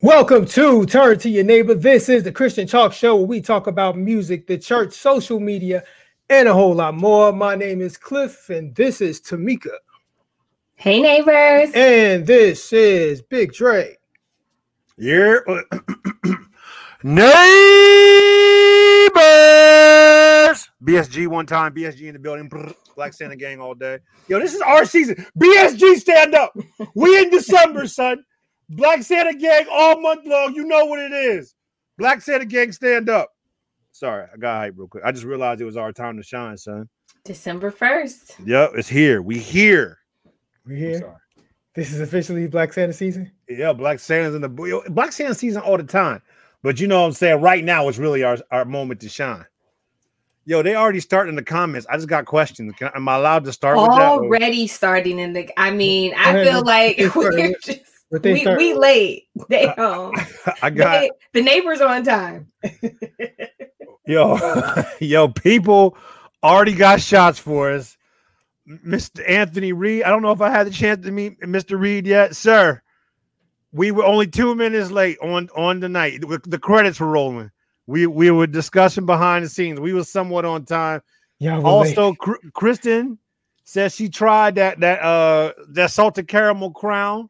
Welcome to Turn to Your Neighbor. This is the Christian Talk Show where we talk about music, the church, social media, and a whole lot more. My name is Cliff, and this is Tamika. Hey, neighbors. And this is Big Dre. Yeah. Neighbors. BSG one time. BSG in the building. Black Santa gang all day. Yo, this is our season. BSG stand up. We in December, son. Black Santa gang all month long. You know what it is. Black Santa gang stand up. Sorry, I got hype real quick. I just realized it was our time to shine, son. December 1st. Yep, it's here. We here. We here. This is officially Black Santa season. Yeah, Black Santa's in the Black Santa season all the time. But you know what I'm saying? Right now it's really our, our moment to shine. Yo, they already starting in the comments. I just got questions. Can, am I allowed to start already starting in the I mean, I feel like we're just we, we late. They home. I got they, the neighbors on time. yo, yo, people already got shots for us. Mr. Anthony Reed. I don't know if I had the chance to meet Mr. Reed yet, sir. We were only two minutes late on on the night. The credits were rolling. We we were discussing behind the scenes. We were somewhat on time. Yeah. Also, Cr- Kristen says she tried that that uh that salted caramel crown.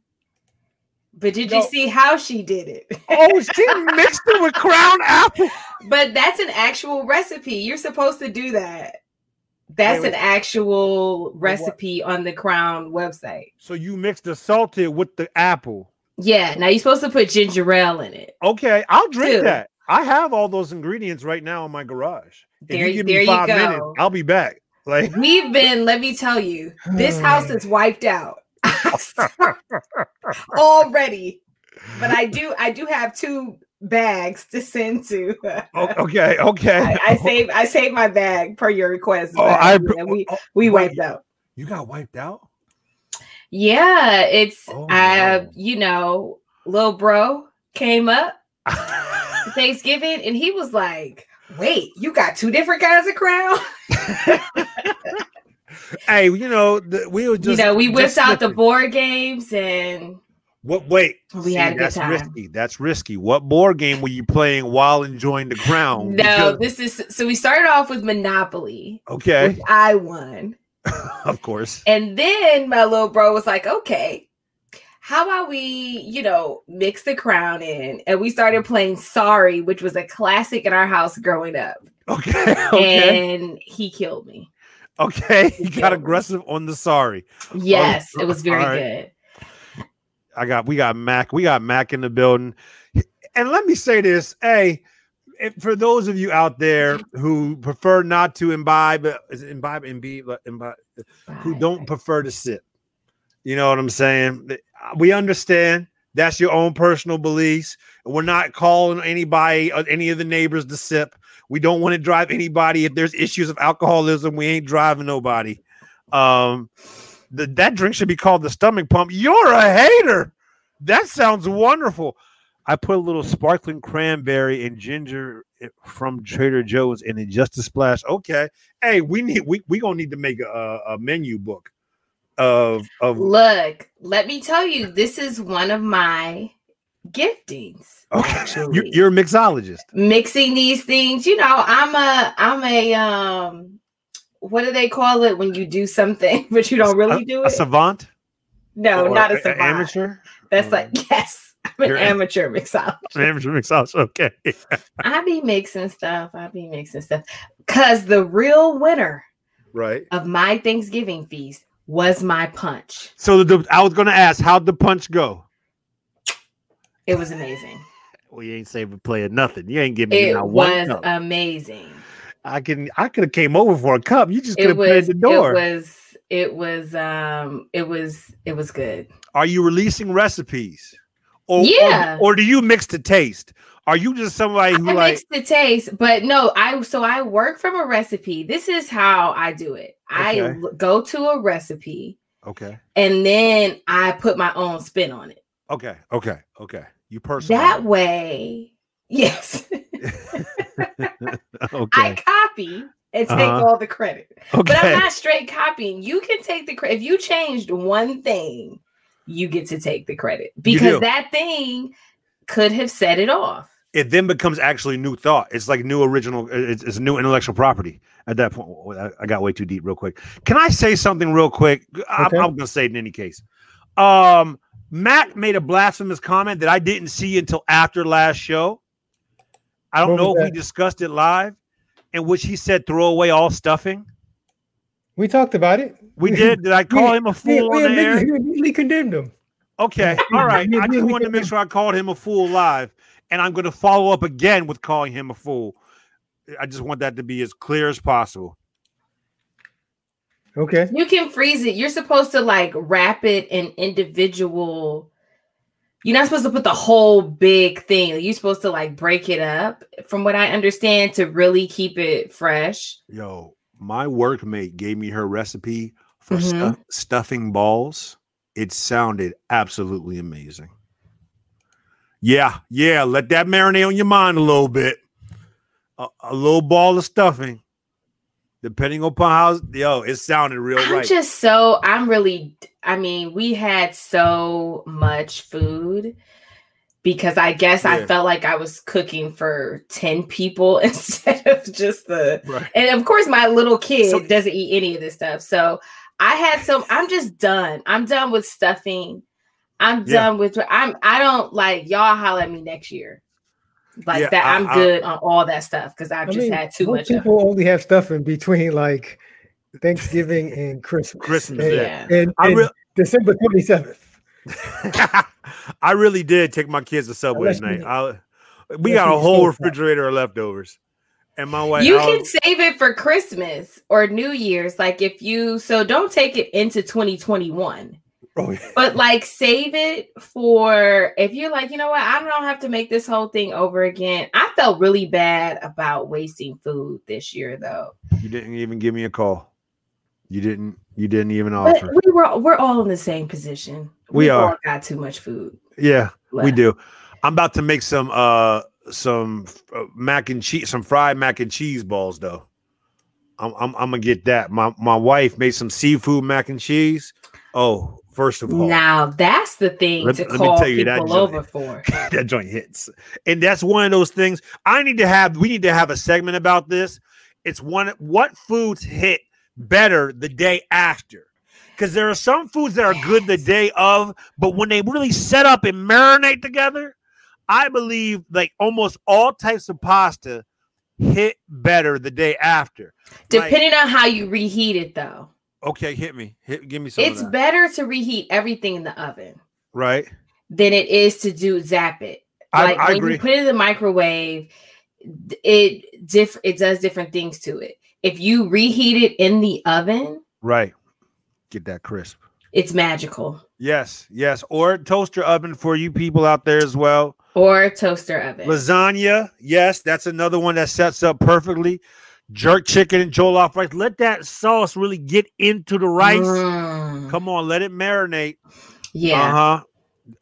But did no. you see how she did it? oh, she mixed it with crown apple. But that's an actual recipe. You're supposed to do that. That's an actual recipe on the Crown website. So you mix the salted with the apple. Yeah. Now you're supposed to put ginger ale in it. Okay, I'll drink too. that. I have all those ingredients right now in my garage. If there, you give there me five you go. minutes, I'll be back. Like we've been, let me tell you, this house is wiped out already. But I do, I do have two bags to send to. okay, okay. I, I saved I saved my bag per your request. Oh, I, we oh, we wiped wait, out. You got wiped out? Yeah, it's oh, uh, you know, little bro came up Thanksgiving and he was like, wait, you got two different kinds of crown? hey, you know, the, we were just you know, we whipped out the board games and what? Wait, we See, had a that's good time. risky. That's risky. What board game were you playing while enjoying the crown? No, because... this is so. We started off with Monopoly. Okay, I won, of course. And then my little bro was like, "Okay, how about we, you know, mix the crown in?" And we started playing Sorry, which was a classic in our house growing up. Okay, okay. and he killed me. Okay, he, got aggressive on the Sorry. Yes, it was very right. good. I got we got Mac, we got Mac in the building. And let me say this, hey, for those of you out there who prefer not to imbibe, is it imbibe, imbibe, imbibe, who don't prefer to sip, you know what I'm saying? We understand that's your own personal beliefs. We're not calling anybody, uh, any of the neighbors to sip. We don't want to drive anybody. If there's issues of alcoholism, we ain't driving nobody. Um, the, that drink should be called the stomach pump. You're a hater. That sounds wonderful. I put a little sparkling cranberry and ginger eh, from Trader Joe's in it just a splash. Okay. Hey, we need we we gonna need to make a, a menu book of of look. Let me tell you, this is one of my giftings. Okay, you're, you're a mixologist. Mixing these things, you know, I'm a I'm a um what do they call it when you do something but you don't really do it? A savant? No, or not a savant. Amateur? That's like yes. I'm an You're amateur mixologist. Amateur mixologist. Okay. I be mixing stuff. I be mixing stuff. Cause the real winner right of my Thanksgiving feast was my punch. So the, I was gonna ask, how'd the punch go? It was amazing. well, you ain't saving player nothing. You ain't giving me it was amazing. I can I could have came over for a cup. You just could have played the door. It was it was um it was it was good. Are you releasing recipes? Or, yeah. Or, or do you mix the taste? Are you just somebody who I like mix the taste? But no, I so I work from a recipe. This is how I do it. Okay. I go to a recipe. Okay. And then I put my own spin on it. Okay. Okay. Okay. You personally that way. Yes. okay. I copy and take uh-huh. all the credit. Okay. But I'm not straight copying. You can take the credit. If you changed one thing, you get to take the credit because that thing could have set it off. It then becomes actually new thought. It's like new original. It's, it's new intellectual property at that point. I, got way too deep. Real quick, can I say something real quick? I'm. I'm gonna say it in any case. Um, Matt made a blasphemous comment that I didn't see until after last show. I don't know if we discussed it live, in which he said throw away all stuffing. We talked about it. We did. Did I call we, him a fool we, on the air? We condemned him. Okay. All right. I just wanted to make sure I called him a fool live. And I'm going to follow up again with calling him a fool. I just want that to be as clear as possible. Okay. You can freeze it. You're supposed to like wrap it in individual. You're not supposed to put the whole big thing. You're supposed to like break it up, from what I understand, to really keep it fresh. Yo, my workmate gave me her recipe for mm-hmm. stuff, stuffing balls. It sounded absolutely amazing. Yeah, yeah. Let that marinate on your mind a little bit. A, a little ball of stuffing, depending upon how yo, it sounded real I'm right. just so I'm really. I mean, we had so much food because I guess yeah. I felt like I was cooking for 10 people instead of just the right. and of course my little kid so, doesn't eat any of this stuff. So I had some I'm just done. I'm done with stuffing. I'm done yeah. with I'm I don't like y'all holler at me next year. Like yeah, that, I, am good I, on all that stuff because I've I just mean, had too much. People only have stuff in between like Thanksgiving and Christmas. Christmas, and, yeah. And, and re- December 27th. I really did take my kids to Subway tonight. I, we got a whole refrigerator of leftovers. And my wife, you can save it for Christmas or New Year's. Like if you, so don't take it into 2021. Oh, yeah. But like save it for if you're like, you know what, I don't have to make this whole thing over again. I felt really bad about wasting food this year though. You didn't even give me a call. You didn't you didn't even offer. But we were we're all in the same position. We, we are got too much food. Yeah, left. we do. I'm about to make some uh some uh, mac and cheese, some fried mac and cheese balls though. I'm, I'm I'm gonna get that. My my wife made some seafood mac and cheese. Oh, First of all, now that's the thing let, to let call you, people over for. that joint hits, and that's one of those things. I need to have. We need to have a segment about this. It's one. What foods hit better the day after? Because there are some foods that are yes. good the day of, but when they really set up and marinate together, I believe like almost all types of pasta hit better the day after. Depending like, on how you reheat it, though. Okay, hit me. Hit, give me some. It's better to reheat everything in the oven, right? Than it is to do zap it. Like I, I when agree. you put it in the microwave, it diff it does different things to it. If you reheat it in the oven, right, get that crisp. It's magical. Yes, yes, or toaster oven for you people out there as well. Or toaster oven. Lasagna, yes, that's another one that sets up perfectly jerk chicken and jollof rice. Let that sauce really get into the rice. Mm. Come on, let it marinate. Yeah. Uh huh.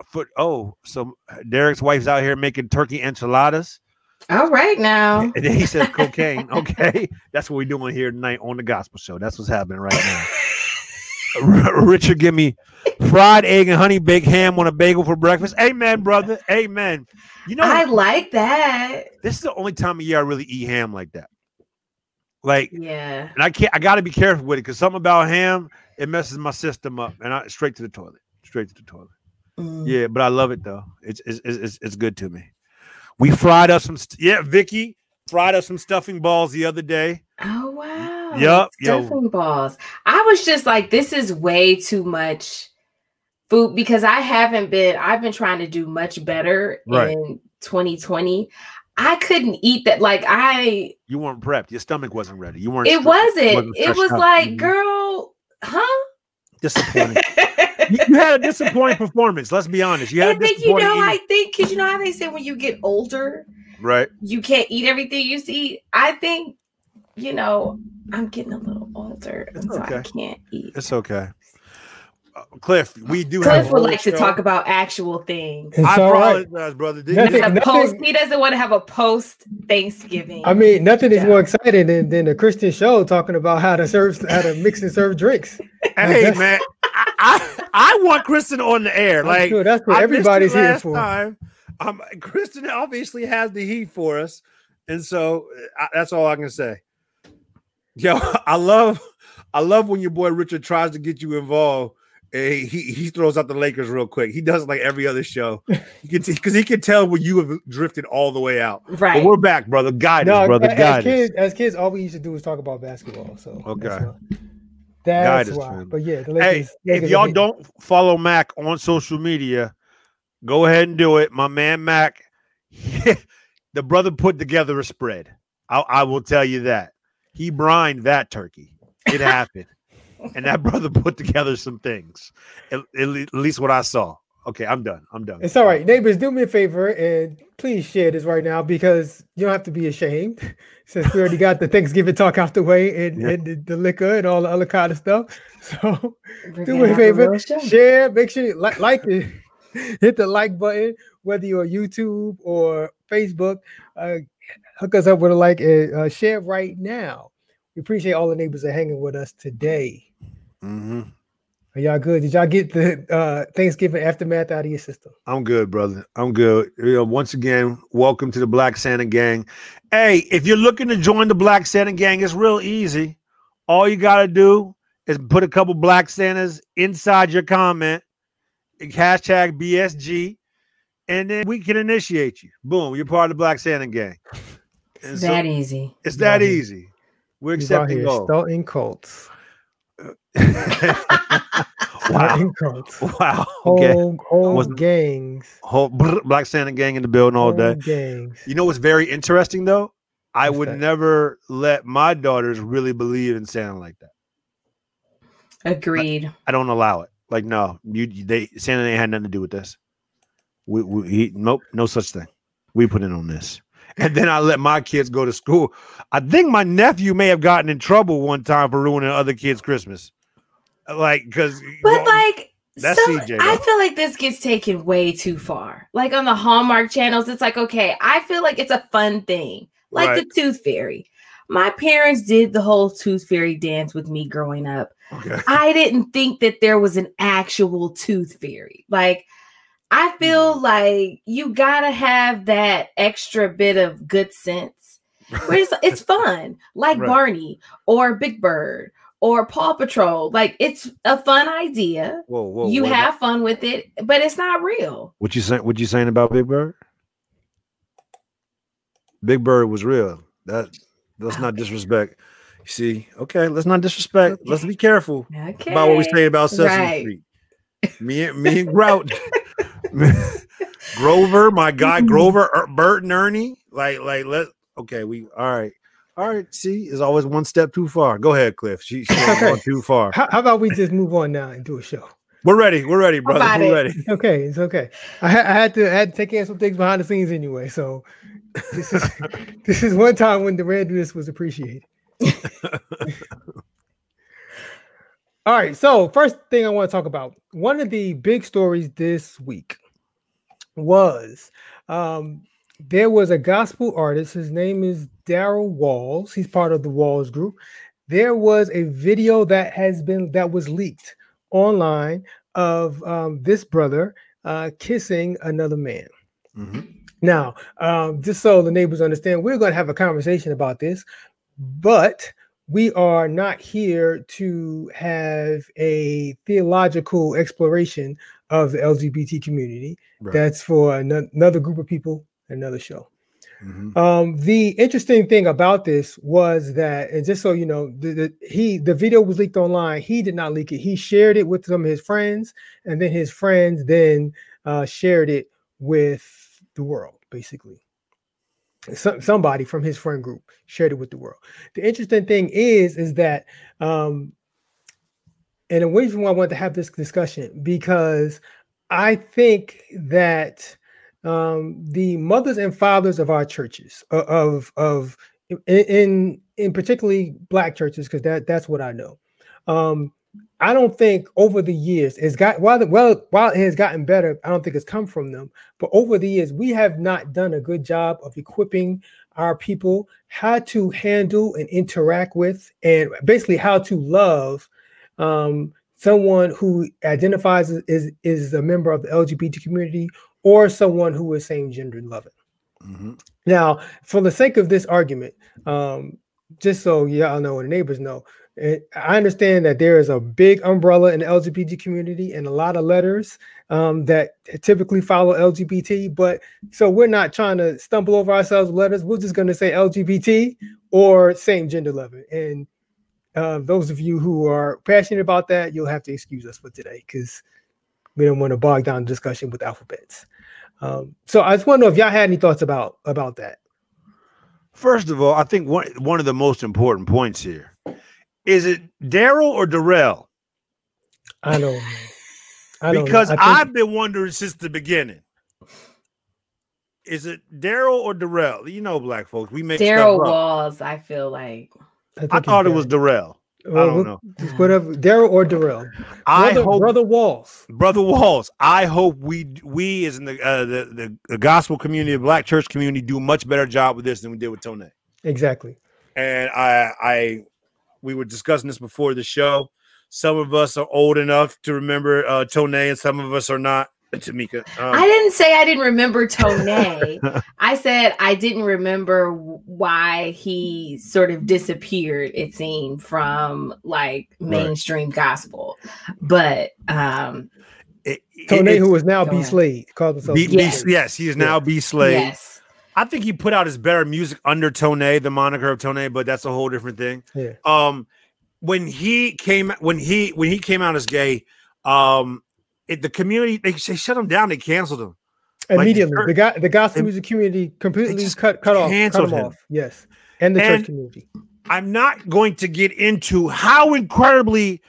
Foot. Oh, so Derek's wife's out here making turkey enchiladas. All right now. And then he says cocaine. okay, that's what we're doing here tonight on the Gospel Show. That's what's happening right now. Richard, give me fried egg and honey baked ham on a bagel for breakfast. Amen, brother. Amen. You know, I like that. This is the only time of year I really eat ham like that. Like, yeah. And I can't, I got to be careful with it because something about ham, it messes my system up and I straight to the toilet, straight to the toilet. Mm. Yeah, but I love it though. It's, it's, it's, it's good to me. We fried up some, st- yeah, Vicky fried up some stuffing balls the other day. Oh, wow. Yep. Stuffing yo. balls. I was just like, this is way too much food because I haven't been, I've been trying to do much better right. in 2020. I couldn't eat that. Like I, you weren't prepped. Your stomach wasn't ready. You weren't. It wasn't. It, wasn't it was like, mm-hmm. girl, huh? Disappointing. you, you, had a disappointing performance. Let's be honest. You had. And then you know, eating. I think because you know how they say when you get older, right? You can't eat everything you see. I think, you know, I'm getting a little older, so okay. I can't eat. It's okay. Cliff, we do. Cliff would like show. to talk about actual things. It's I apologize, right. brother. Nothing, nothing, post, he doesn't want to have a post Thanksgiving. I mean, nothing is more exciting than, than a Christian show talking about how to serve, how to mix and serve drinks. Hey man, I, I, I want Kristen on the air. Like that's, that's what everybody's here for. Time. um, Kristen obviously has the heat for us, and so I, that's all I can say. Yo, I love, I love when your boy Richard tries to get you involved. He he throws out the Lakers real quick. He does it like every other show. You can because he can tell when you have drifted all the way out. Right. But we're back, brother. Guide no, us, brother. As, Guide kids, as kids, all we used to do was talk about basketball. So okay. That's why. But yeah, Lakers, hey, Lakers if y'all don't follow Mac on social media, go ahead and do it. My man Mac, the brother put together a spread. I, I will tell you that he brined that turkey. It happened, and that brother put together some things. At, at least what I saw. Okay, I'm done. I'm done. It's all right. Neighbors, do me a favor and please share this right now because you don't have to be ashamed since we already got the Thanksgiving talk out the way and, and the, the, liquor and all the other kind of stuff. So do me a favor, share, make sure you like, like it, hit the like button, whether you're YouTube or Facebook. Uh, hook us up with a like and uh, share right now. We appreciate all the neighbors that are hanging with us today. Mm-hmm. Are y'all good? Did y'all get the uh, Thanksgiving aftermath out of your system? I'm good, brother. I'm good. You know, once again, welcome to the Black Santa Gang. Hey, if you're looking to join the Black Santa Gang, it's real easy. All you got to do is put a couple Black Santas inside your comment, hashtag BSG, and then we can initiate you. Boom, you're part of the Black Santa Gang. It's that easy. It's that easy. We're accepting gold. Starting cults. wow. Wow. Okay. Whole, whole gangs. Whole Black Santa gang in the building all whole day. Gangs. You know what's very interesting though? I what's would that? never let my daughters really believe in Santa like that. Agreed. I, I don't allow it. Like, no, you they Santa ain't had nothing to do with this. We, we he, nope, no such thing. We put in on this. And then I let my kids go to school. I think my nephew may have gotten in trouble one time for ruining other kids' Christmas. Like, because but like that's CJ. Though. I feel like this gets taken way too far. Like on the Hallmark channels, it's like, okay, I feel like it's a fun thing, like right. the Tooth Fairy. My parents did the whole Tooth Fairy dance with me growing up. Okay. I didn't think that there was an actual Tooth Fairy. Like, I feel mm. like you gotta have that extra bit of good sense. Where it's, it's fun, like right. Barney or Big Bird or Paw Patrol. Like it's a fun idea. Whoa, whoa! You have about- fun with it, but it's not real. What you saying? What you saying about Big Bird? Big Bird was real. That let's not disrespect. You see, okay, let's not disrespect. Okay. Let's be careful okay. about what we say about Sesame right. Street. Me, and me and Grout, Grover, my guy Grover, er, Bert and Ernie. Like, like let. Okay, we all right. All right, see, is always one step too far. Go ahead, Cliff. She, she's okay. too far. How, how, about we just move on now and do a show? We're ready. We're ready, brother. We're it. ready. It's okay. It's okay. I, ha- I, had to I had to take care of some things behind the scenes anyway. So this is this is one time when the randomness was appreciated. All right. So first thing I want to talk about one of the big stories this week was um, there was a gospel artist. His name is Daryl Walls. He's part of the Walls group. There was a video that has been that was leaked online of um, this brother uh, kissing another man. Mm-hmm. Now, um, just so the neighbors understand, we're going to have a conversation about this, but we are not here to have a theological exploration of the LGBT community. Right. That's for an- another group of people, another show. Mm-hmm. Um, the interesting thing about this was that, and just so you know, the, the, he the video was leaked online. He did not leak it. He shared it with some of his friends, and then his friends then uh, shared it with the world, basically. So, somebody from his friend group shared it with the world. The interesting thing is, is that, um, and the reason why I want to have this discussion because I think that um, the mothers and fathers of our churches of of in in particularly black churches because that that's what I know. Um, I don't think over the years it's got while the, well while it has gotten better, I don't think it's come from them. But over the years, we have not done a good job of equipping our people how to handle and interact with, and basically how to love um, someone who identifies as is a member of the LGBT community or someone who is same gender loving. Mm-hmm. Now, for the sake of this argument, um, just so y'all know and neighbors know, it, I understand that there is a big umbrella in the LGBT community and a lot of letters um, that typically follow LGBT. But so we're not trying to stumble over ourselves with letters. We're just going to say LGBT or same gender loving. And uh, those of you who are passionate about that, you'll have to excuse us for today because we don't want to bog down the discussion with alphabets. Um, so I just want to know if y'all had any thoughts about about that. First of all, I think one one of the most important points here is it Daryl or Darrell? I don't know. I don't because know. I have been wondering since the beginning. Is it Daryl or Darrell? You know, black folks, we make Daryl Walls. I feel like I, I thought it was Darrell. Well, I don't know. Whatever, Daryl or Darrell. I hope brother Walls. Brother Walls. I hope we we as in the, uh, the, the the gospel community, the black church community, do a much better job with this than we did with Tonéx. Exactly. And I I we were discussing this before the show. Some of us are old enough to remember uh, Tonéx, and some of us are not. Tamika. Um, I didn't say I didn't remember Tonéx. I said I didn't remember why he sort of disappeared, it seemed, from like mainstream right. gospel. But um Tonéx, who is now B Slade, called himself B, yes. B, yes, he is now B Slade. Yes. I think he put out his better music under Tonéx, the moniker of Tonéx, but that's a whole different thing. Yeah. Um when he came when he when he came out as gay, um it, the community they, they shut him down. They canceled him immediately. Like the, the guy, the gospel music community completely cut cut off, cut him, him, off. Yes, and the and church community. I'm not going to get into how incredibly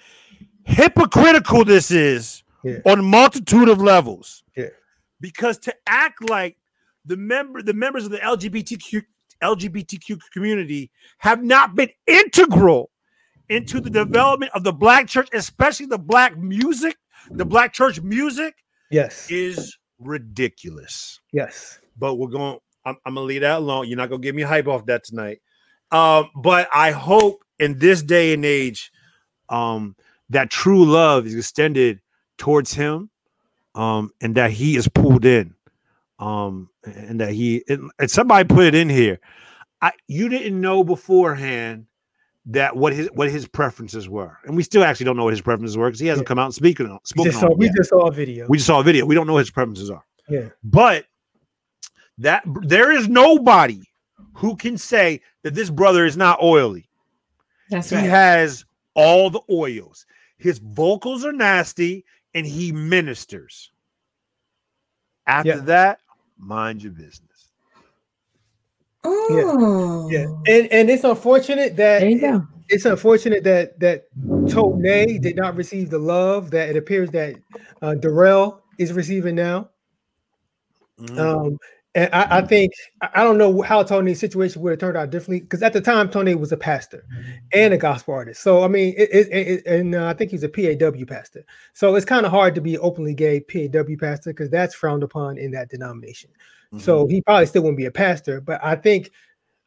hypocritical this is yeah. on a multitude of levels. Yeah, because to act like the member the members of the LGBTQ LGBTQ community have not been integral into the development of the black church, especially the black music the black church music yes. is ridiculous. Yes. But we're going I'm, I'm, gonna leave that alone. You're not gonna give me hype off that tonight. Um but i hope in this day and age um that true love is extended towards him um and that he is pulled in. Um and that he and, and somebody put it in here. I you didn't know beforehand that what his what his preferences were, and we still actually don't know what his preferences were because he hasn't yeah. come out and speaking on. We just, saw, we just saw a video. We just saw a video. We don't know what his preferences are. Yeah, but that there is nobody who can say that this brother is not oily. That's he right. has all the oils. His vocals are nasty, and he ministers. After yeah. that, mind your business. Oh. Yeah. yeah. And and it's unfortunate that it, it's unfortunate that that Tonéx did not receive the love that it appears that uh, Darrell is receiving now. Mm. Um, and I, I, think I don't know how Tonéx's situation would have turned out differently because at the time Tonéx was a pastor and a gospel artist. So I mean, it, it, it and uh, I think he's a PAW pastor. So it's kind of hard to be openly gay PAW pastor because that's frowned upon in that denomination. Mm-hmm. So he probably still wouldn't be a pastor, but I think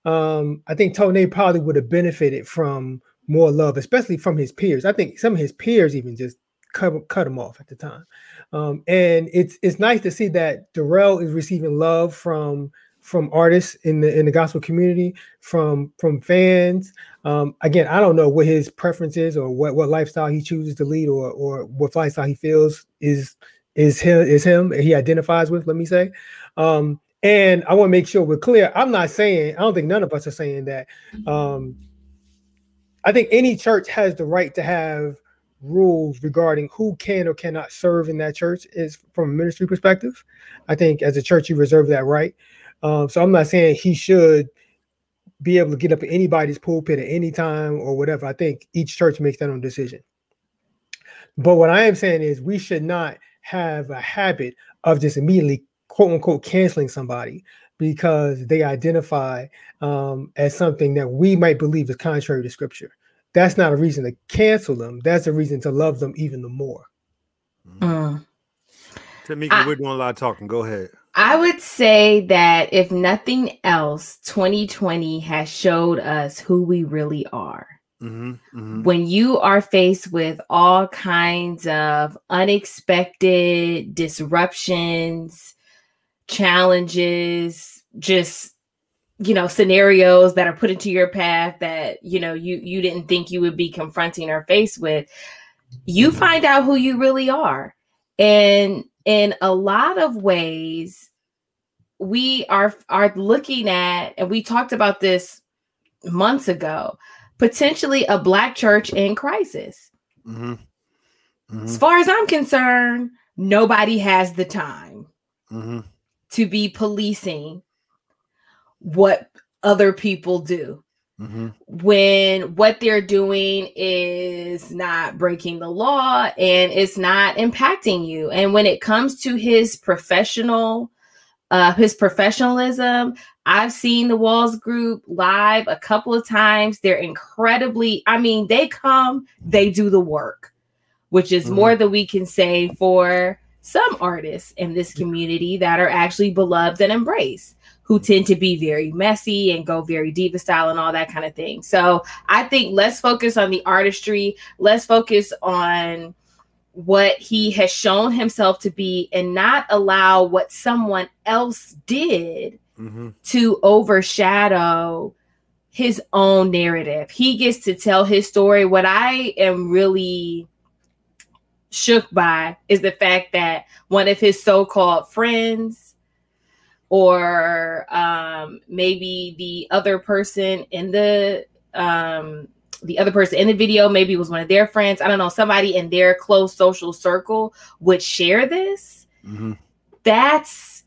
um, I think Tonéx probably would have benefited from more love, especially from his peers. I think some of his peers even just cut, cut him off at the time. Um, and it's it's nice to see that Darrell is receiving love from from artists in the in the gospel community, from from fans. Um, again, I don't know what his preference is or what what lifestyle he chooses to lead or or what lifestyle he feels is is him is him he identifies with. Let me say, um, and I want to make sure we're clear. I'm not saying, I don't think none of us are saying that. Um, I think any church has the right to have rules regarding who can or cannot serve in that church is from a ministry perspective. I think as a church, you reserve that right. Um, so I'm not saying he should be able to get up at anybody's pulpit at any time or whatever. I think each church makes that own decision. But what I am saying is we should not have a habit of just immediately quote unquote canceling somebody because they identify um, as something that we might believe is contrary to scripture. That's not a reason to cancel them. That's a reason to love them even the more. Mm. Tamika, we're doing a lot of talking. Go ahead. I would say that if nothing else, 2020 has showed us who we really are. Mm-hmm, mm-hmm. When you are faced with all kinds of unexpected disruptions, challenges, just you know scenarios that are put into your path that you know you you didn't think you would be confronting or faced with you mm-hmm. find out who you really are and in a lot of ways we are are looking at and we talked about this months ago potentially a black church in crisis mm-hmm. Mm-hmm. as far as i'm concerned nobody has the time mm-hmm. To be policing what other people do. Mm-hmm. When what they're doing is not breaking the law and it's not impacting you. And when it comes to his professional, uh, his professionalism, I've seen the Walls Group live a couple of times. They're incredibly, I mean, they come, they do the work, which is mm-hmm. more than we can say for some artists in this community that are actually beloved and embraced who tend to be very messy and go very diva style and all that kind of thing. So I think let's focus on the artistry. Let's focus on what he has shown himself to be and not allow what someone else did mm-hmm. to overshadow his own narrative. He gets to tell his story. What I am really shook by is the fact that one of his so called friends or um, maybe the other person in the um, the other person in the video maybe was one of their friends. I don't know, somebody in their close social circle would share this. Mm-hmm. That's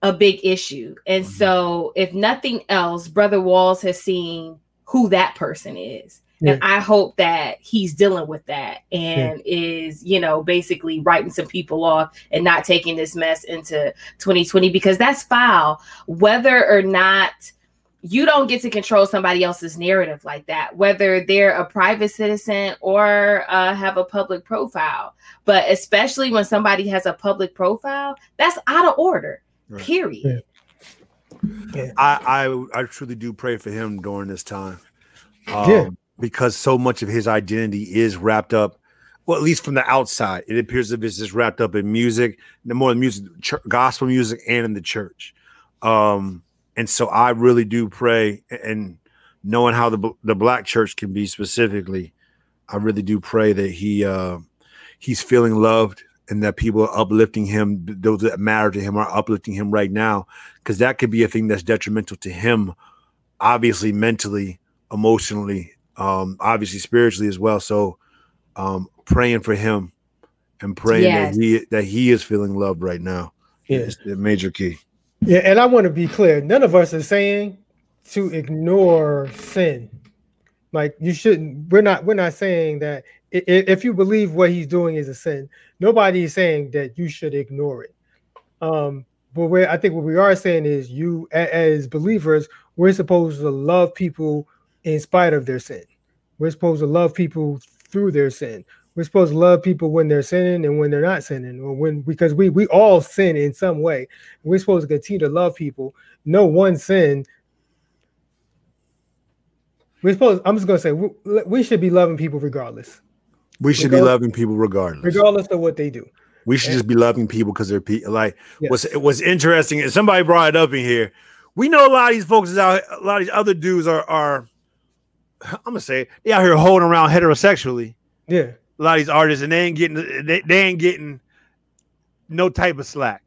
a big issue. And mm-hmm. so, if nothing else, Brother Walls has seen who that person is. Yeah. And I hope that he's dealing with that and yeah. is, you know, basically writing some people off and not taking this mess into 2020 because that's foul. Whether or not you don't get to control somebody else's narrative like that, whether they're a private citizen or uh, have a public profile. But especially when somebody has a public profile, that's out of order, right. period. Yeah. I, I I truly do pray for him during this time. Um, yeah because so much of his identity is wrapped up well at least from the outside. It appears that this is wrapped up in music more music ch- gospel music and in the church. Um and so i really do pray and knowing how the the black church can be specifically i really do pray that he uh he's feeling loved and that people are uplifting him those that matter to him are uplifting him right now because that could be a thing that's detrimental to him obviously mentally emotionally um, obviously spiritually as well. So um, praying for him and praying yes. that he that he is feeling loved right now. is the major key. Yeah, and I want to be clear. None of us are saying to ignore sin. Like you shouldn't. We're not. We're not saying that if you believe what he's doing is a sin. Nobody is saying that you should ignore it. Um, but where I think what we are saying is you, as believers, we're supposed to love people in spite of their sin. We're supposed to love people through their sin. We're supposed to love people when they're sinning and when they're not sinning, or when because we we all sin in some way. We're supposed to continue to love people. No one sin. We're supposed. I'm just gonna say we, we should be loving people regardless. We should regardless, be loving people regardless, regardless of what they do. We should and, just be loving people because they're people. Like yes. what's what's interesting, and somebody brought it up in here. We know a lot of these folks is out. A lot of these other dudes are are I'm gonna say they out here holding around heterosexually. Yeah, a lot of these artists, and they ain't getting they, they ain't getting no type of slack.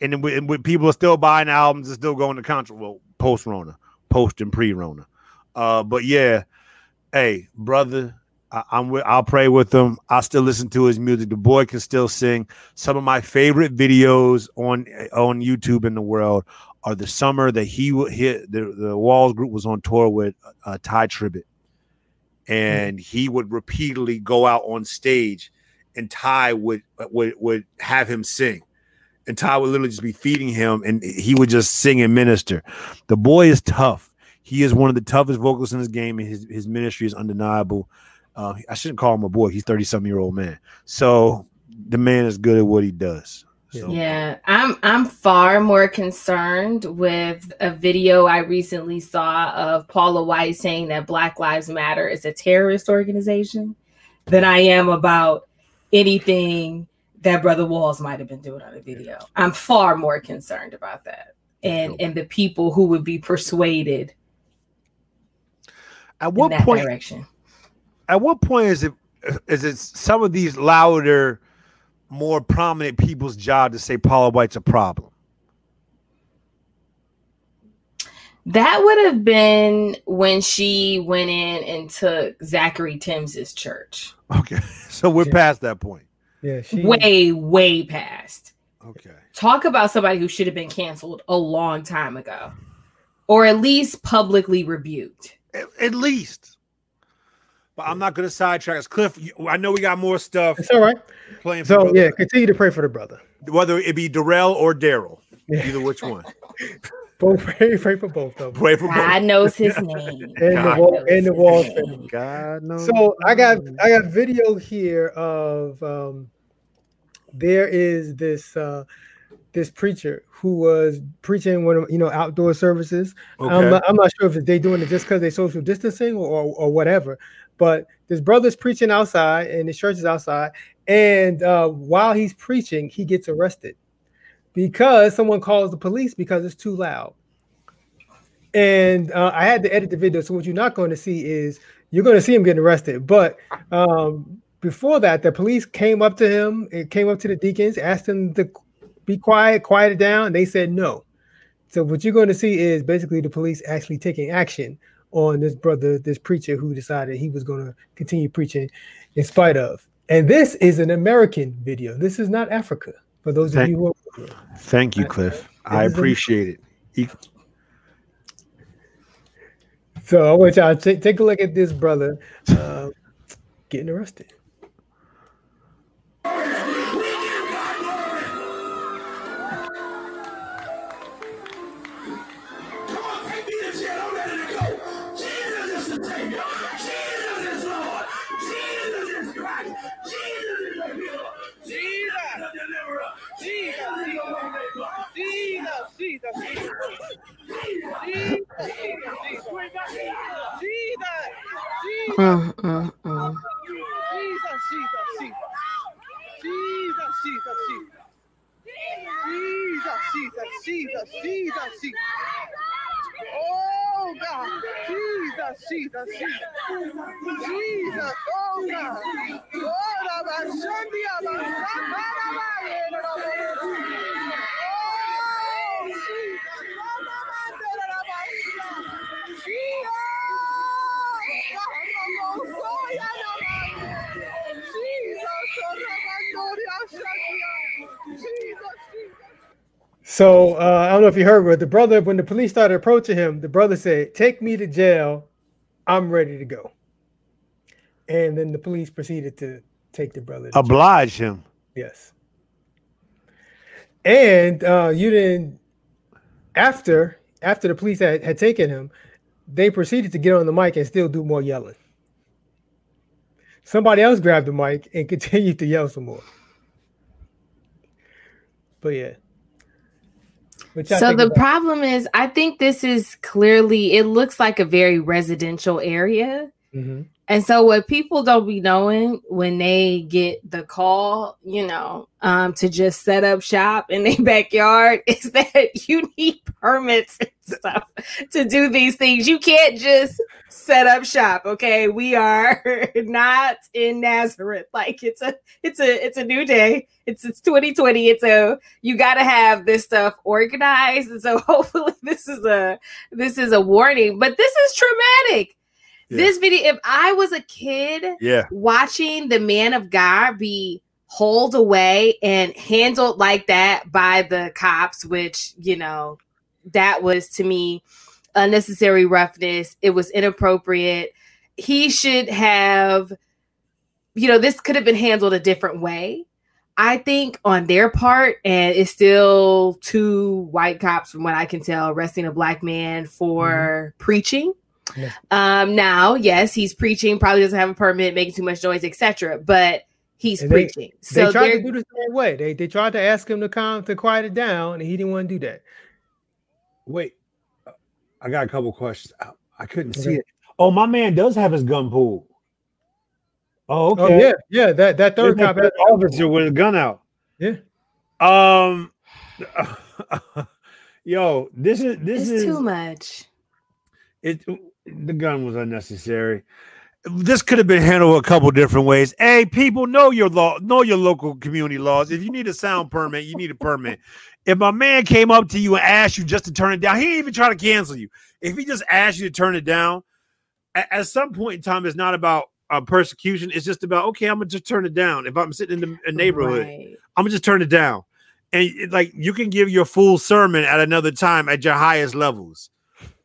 And then with, with people are still buying albums and still going to concert. Well, post Rona, post and pre Rona. Uh, but yeah, hey, brother, I, am with, I'll pray with him. I still listen to his music. The boy can still sing. Some of my favorite videos on on YouTube in the world are the summer that he hit the, the Walls group was on tour with uh, Tye Tribbett and he would repeatedly go out on stage and Tye would would would have him sing. And Tye would literally just be feeding him and he would just sing and minister. The boy is tough. He is one of the toughest vocalists in this game, and his, his ministry is undeniable. Uh, I shouldn't call him a boy. He's 30 something year old man. So the man is good at what he does. So. Yeah, I'm I'm far more concerned with a video I recently saw of Paula White saying that Black Lives Matter is a terrorist organization than I am about anything that Brother Walls might have been doing on a video. I'm far more concerned about that. And and the people who would be persuaded at what point direction. At what point is it is it some of these louder, more prominent people's job to say Paula White's a problem? That would have been when she went in and took Zachary Tims's church. Okay. So we're yeah. past that point. Yeah. She... Way, way past. Okay. Talk about somebody who should have been canceled a long time ago. Or at least publicly rebuked. At, at least. But I'm not going to sidetrack us. Cliff, I know we got more stuff. It's all right. Playing so, yeah, continue to pray for the brother. Whether it be Darrell or Daryl, yeah. either which one. Both pray, pray for both of them. Pray for God both. knows his name. and God the wall, and the walls. God knows. So I got I got video here of um there is this uh this preacher who was preaching one of you know outdoor services. Okay. I'm, not, I'm not sure if they're doing it just because they're social distancing or, or, or whatever. But this brother's preaching outside and his church is outside, and uh, while he's preaching, he gets arrested because someone calls the police because it's too loud. And uh, I had to edit the video. So what you're not going to see is you're going to see him getting arrested. But um, before that, the police came up to him. It came up to the deacons, asked them to be quiet, quiet it down. They said no. So what you're going to see is basically the police actually taking action on this brother, this preacher who decided he was going to continue preaching in spite of. And this is an American video. This is not Africa. For those thank, of you who Thank you, Cliff. I appreciate it. So I want y'all to take a look at this brother uh, getting arrested. Mm, mm, mm. Jesus, Jesus, Jesus. Jesus, Jesus, Jesus. Jesus, Jesus, Jesus, Jesus, Jesus. Oh God, Jesus, Jesus, Jesus, Jesus, oh God, oh the Bashandia, Bashandia, oh So uh, I don't know if you heard, but the brother, when the police started approaching him, the brother said, "Take me to jail. I'm ready to go." And then the police proceeded to take the brother. Oblige jail. him. Yes. And uh, you didn't. After after the police had, had taken him, they proceeded to get on the mic and still do more yelling. Somebody else grabbed the mic and continued to yell some more. But yeah. So the problem is, I think this is clearly, it looks like a very residential area. Mm-hmm. And so what people don't be knowing when they get the call, you know, um, to just set up shop in their backyard is that you need permits and stuff to do these things. You can't just set up shop. Okay. We are not in Nazareth. Like it's a it's a it's a new day. It's it's 2020. It's a you gotta have this stuff organized. And so hopefully this is a this is a warning, but this is traumatic this video, if I was a kid yeah. watching the man of God be hauled away and handled like that by the cops, which, you know, that was to me unnecessary roughness. It was inappropriate. He should have, you know, this could have been handled a different way. I think on their part, and it's still two white cops, from what I can tell, arresting a black man for mm-hmm. preaching yeah. Um, now, yes, he's preaching, probably doesn't have a permit, making too much noise, etc. But he's and preaching. They, so they tried to do the same way. They they tried to ask him to calm to quiet it down, and he didn't want to do that. Wait, I got a couple questions. I, I couldn't okay. see it. Oh, my man does have his gun pulled. Oh, oh okay. Oh, yeah, yeah. That that third cop officer with a gun out. Yeah. Um. yo, this is this it's is too much. It the gun was unnecessary. This could have been handled a couple different ways. Hey, people, know your law, know your local community laws. If you need a sound permit, you need a permit. If my man came up to you and asked you just to turn it down, he ain't even try to cancel you. If he just asked you to turn it down, at, at some point in time, it's not about uh, persecution. It's just about okay, I'm gonna just turn it down. If I'm sitting in the a neighborhood, Right. I'm gonna just turn it down. And it- like you can give your full sermon at another time at your highest levels.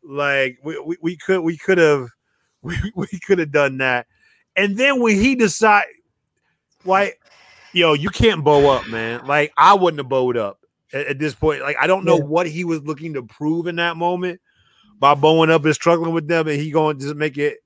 Like we, we, we could we could have we, we could have done that. And then when he decide why yo, you can't bow up, man. Like I wouldn't have bowed up at, at this point. Like I don't know Yeah. what he was looking to prove in that moment by bowing up and struggling with them, and he going to just make it.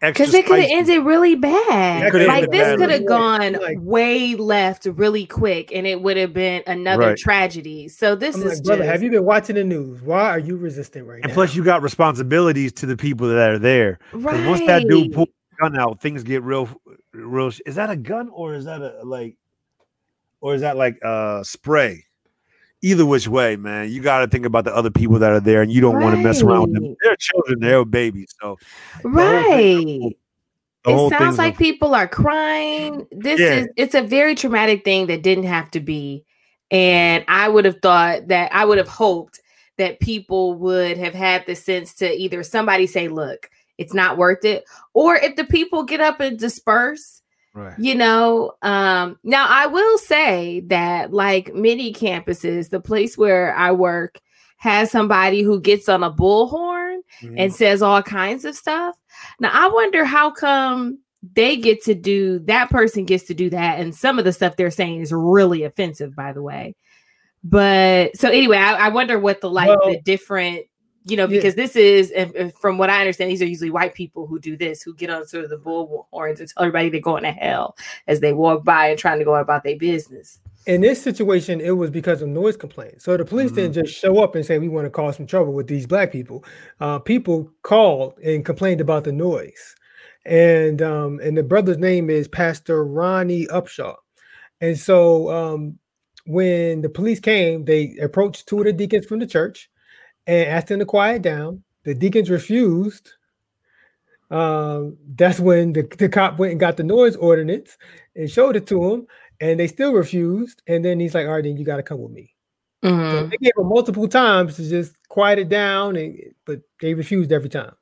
Because it could have ended really bad. It Like this could have gone Like- way left really quick, and it would have been another Right. tragedy. So this I'm is like, brother, have you been watching the news? Why are you resistant right And now? And plus, you got responsibilities to the people that are there. right. Once that dude pulls the gun out, things get real, real. Is that a gun or is that a like, or is that like uh spray? Either which way, man, you got to think about the other people that are there, and you don't want to mess around with them. They're children, they're babies, so right. it sounds like people are crying. This Yeah. is it's a very traumatic thing that didn't have to be. And I would have thought that I would have hoped that people would have had the sense to either somebody say, look, it's not worth it, or if the people get up and disperse, right. you know um now i will say that like many campuses the place where i work has somebody who gets on a bullhorn Mhm. and says all kinds of stuff now i wonder how come they get to do that person gets to do that and some of the stuff they're saying is really offensive by the way but so anyway i, I wonder what the like the different you know yeah. because this is and- from what i understand these are usually white people who do this who get on sort of the bull horns and tell everybody they're going to hell as they walk by and trying to go about their business in this situation, it was because of noise complaints. So the police didn't just show up and say we want to cause some trouble with these black people. Uh, people called and complained about the noise, and um, and the brother's name is Pastor Ronnie Upshaw. And so um, when the police came, they approached two of the deacons from the church and asked them to quiet down. The deacons refused. Um, that's when the, the cop went and got the noise ordinance and showed it to him and they still refused. And then he's like, "All right, then you got to come with me." So Mhm. they gave him multiple times to just quiet it down, and but they refused every time.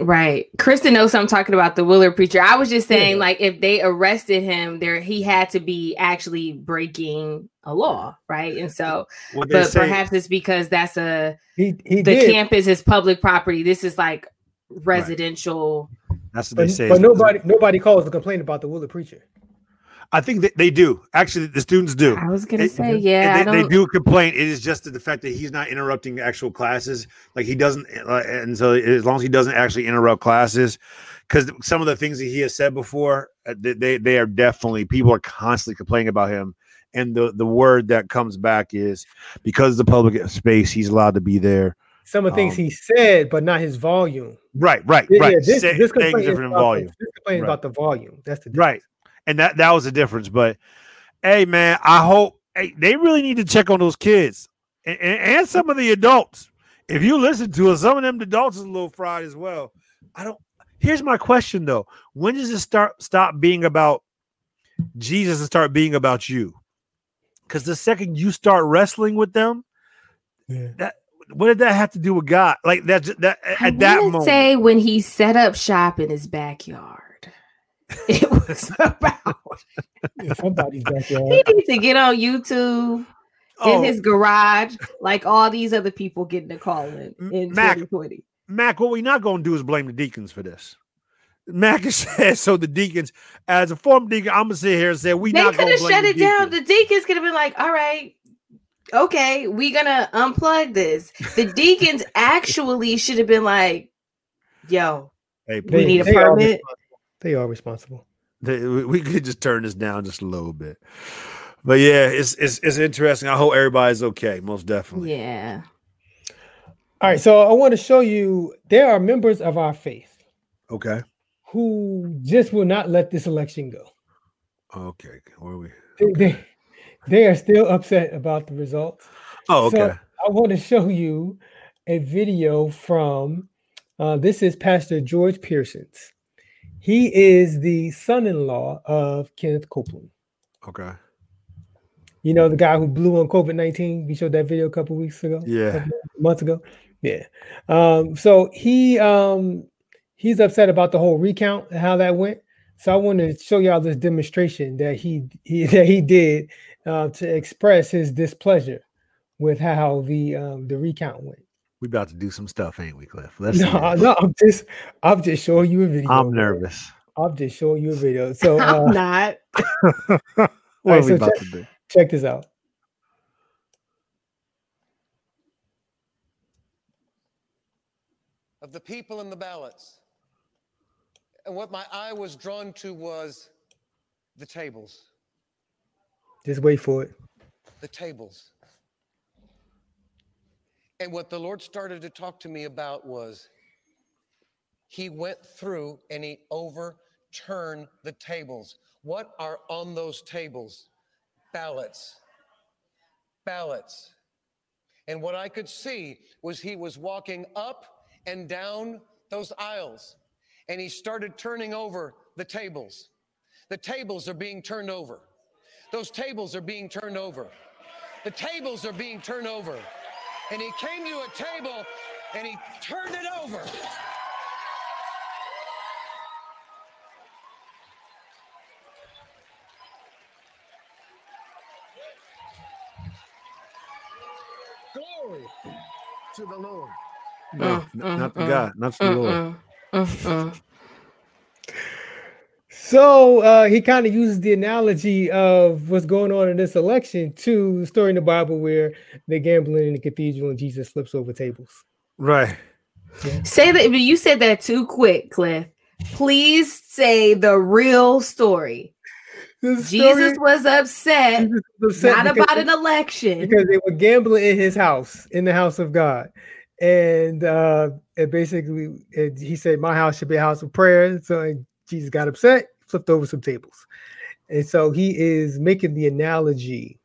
Right kristen knows i'm talking about the willard preacher i was just saying Yeah. like if they arrested him there he had to be actually breaking a law right and so What but say, perhaps it's because that's a He he the did, campus is public property this is like residential that's what they but, say. but nobody nobody calls to complain about the Willard preacher. I think that they do. Actually, the students do. i was gonna It- say yeah they, they don't, complain. It is just the fact that he's not interrupting actual classes. Like he doesn't, uh, and so as long as he doesn't actually interrupt classes, because some of the things that he has said before, uh, they, they they are definitely people are constantly complaining about him. And the the word that comes back is because the public space, he's allowed to be there. Some of the things Um, he said, but not his volume. Right, right, right. yeah, this, Say- this complaint is different in about, volume. This complaint Right. about the volume. That's the Right. And that that was the difference. But hey, man, I hope hey, they really need to check on those kids and, and, and some of the adults. If you listen to it, some of them adults is a little fried as well. I don't. Here's my question though: When does it start stop being about Jesus and start being about you? Because the second you start wrestling with them, Yeah. that what did that have to do with God? Like that that I at that moment. say when he set up shop in his backyard it was about In somebody's backyard. he needs to get on youtube Oh, in his garage, like all these other people getting a call in M- in Mac, 2020. Mac, what we're not going to do is blame the deacons for this. Mac has said so. The deacons, as a former deacon, I'm gonna sit here and say we They not could going have to blame shut the it down. deacons. The deacons could have been like, "All right, okay, we gonna unplug this." The deacons actually should have been like, "Yo, Hey, We need a they permit. Responsible. They are responsible. they- we we could just turn this down just a little bit. But yeah, it's it's it's interesting. I hope everybody's okay. Most definitely. yeah, All right, so I want to show you there are members of our faith Okay. who just will not let this election go. Okay. Where are we? They, they, they are still upset about the results. Oh, okay. So I want to show you a video from uh, this is Pastor George Pearsons. He is the son-in-law of Kenneth Copeland. Okay. You know the guy who blew on COVID nineteen. We showed that video a couple weeks ago. Yeah. months ago. Yeah. Um, so he um, he's upset about the whole recount and how that went. So I want to show y'all this demonstration that he, he that he did uh, to express his displeasure with how the um, the recount went. We about to do some stuff, ain't we, Cliff? Let's no, no, I'm just I'm just showing you a video. I'm nervous. I'm just showing you a video. So uh, I'm not. what right, are we so about check- to do? check this out. of the people and the ballots. And what my eye was drawn to was the tables. Just wait for it. The tables. And what the Lord started to talk to me about was He went through and He overturned the tables. What are on those tables? Ballots. Ballots. And what I could see was He was walking up and down those aisles. And he started turning over the tables. The tables are being turned over. Those tables are being turned over. The tables are being turned over. And he came to a table and he turned it over. Glory to the Lord. No, n- mm, not the mm, God, not the uh, Lord. So uh, he kind of uses the analogy of what's going on in this election to the story in the Bible where they're gambling in the cathedral and Jesus flips over tables. Right. Say that, but you said that too quick, Cliff. Please say the real story. The Jesus was upset, Jesus was upset not about they- an election. because they were gambling in his house, in the house of God. And uh and basically it, he said, My house should be a house of prayer. So Jesus got upset, flipped over some tables. And so he is making the analogy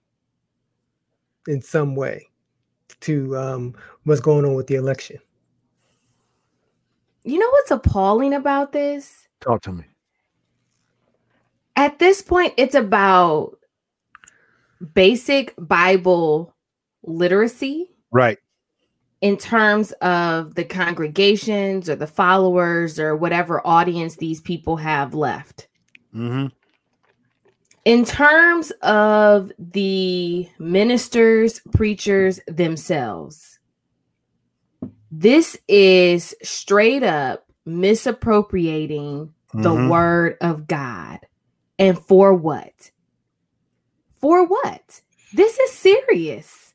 in some way to um what's going on with the election. You know what's appalling about this? Talk to me. At this point, it's about basic Bible literacy Right. in terms of the congregations or the followers or whatever audience these people have left. Mm-hmm. In terms of the ministers, preachers themselves, this is straight up misappropriating the Mhm. word of God. And for what? For what? This is serious.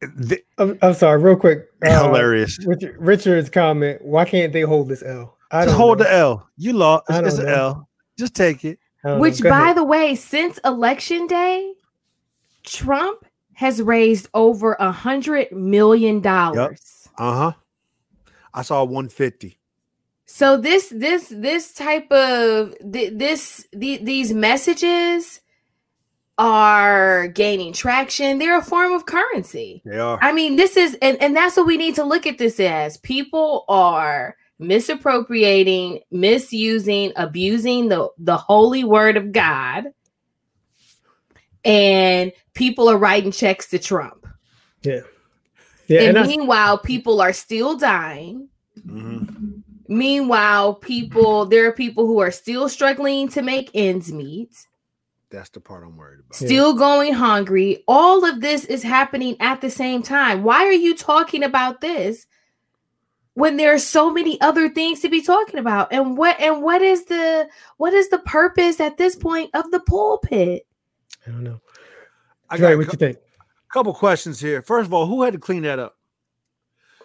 The- I'm, I'm sorry, real quick. uh, hilarious. Richard, Richard's comment, why can't they hold this L? I Just hold know. the L. You lost. It's, it's an know. L. Just take it. I don't know. Which, by ahead. the way, since election day, Trump has raised over a hundred million dollars. Uh huh. I saw 150. So this this this type of th- this the, these messages are gaining traction. They're a form of currency. They are. I mean, this is and, and that's what we need to look at this as. People are misappropriating, misusing, abusing the, the holy word of God. And people are writing checks to Trump. Yeah, and and I, meanwhile, people are still dying. Mhm. Meanwhile, people there are people who are still struggling to make ends meet, That's the part I'm worried about. still going hungry. All of this is happening at the same time. Why are you talking about this when there are so many other things to be talking about? And what and what is the what is the purpose at this point of the pulpit? I don't know. I Dre, got a what cou- you think? couple questions here. First of all, who had to clean that up?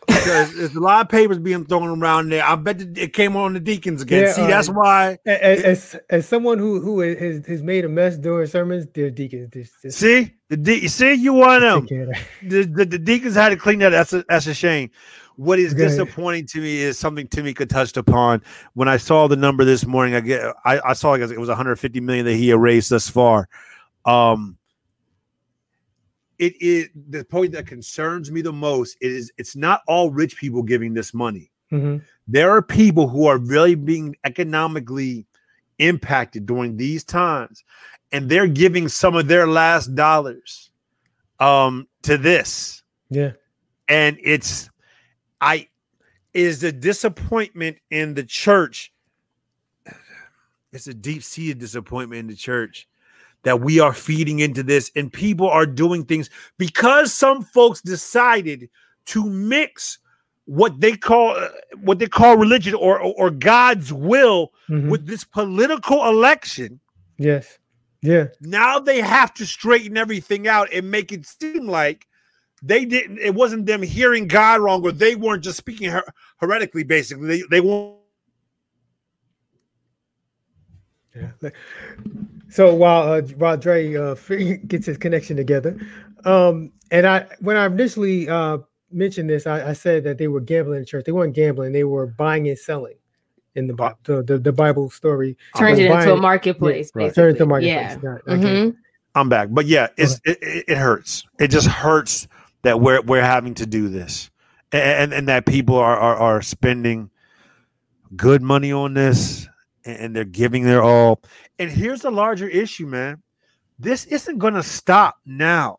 Because there's a lot of papers being thrown around there. I bet it it came on the deacons again. Yeah, See, uh, that's why. A- a- As as someone who who has, has made a mess during sermons, their deacons just, just See the de- see you one of them. take care of that. The, the, the deacons had to clean that. That's a that's a shame. What is disappointing to me is something Tamika touched upon. When I saw the number this morning, I get I, I saw it was 150 million that he erased thus far. Um, it is the point that concerns me the most is it's not all rich people giving this money. Mm-hmm. There are people who are really being economically impacted during these times, and they're giving some of their last dollars um, to this. Yeah, and it's I is the disappointment in the church. It's a deep seated disappointment in the church that we are feeding into this and people are doing things because some folks decided to mix what they call uh, what they call religion or or, or God's will mm-hmm. with this political election. Yes. Yeah. Now they have to straighten everything out and make it seem like they didn't it wasn't them hearing God wrong or they weren't just speaking her- heretically basically. They they won't Yeah. So while uh, while Dre uh, gets his connection together, um, and I when I initially uh, mentioned this, I, I, said that they were gambling in church. They weren't gambling; they were buying and selling in the Bible. The, the, the Bible story turned it into a marketplace. Yeah, right. Turned into a marketplace. Yeah. mm-hmm. I'm back, but yeah, it's it, it, hurts. It just hurts that we're we're having to do this, and and, and that people are, are are spending good money on this and they're giving their all. And here's the larger issue, man. This isn't going to stop now.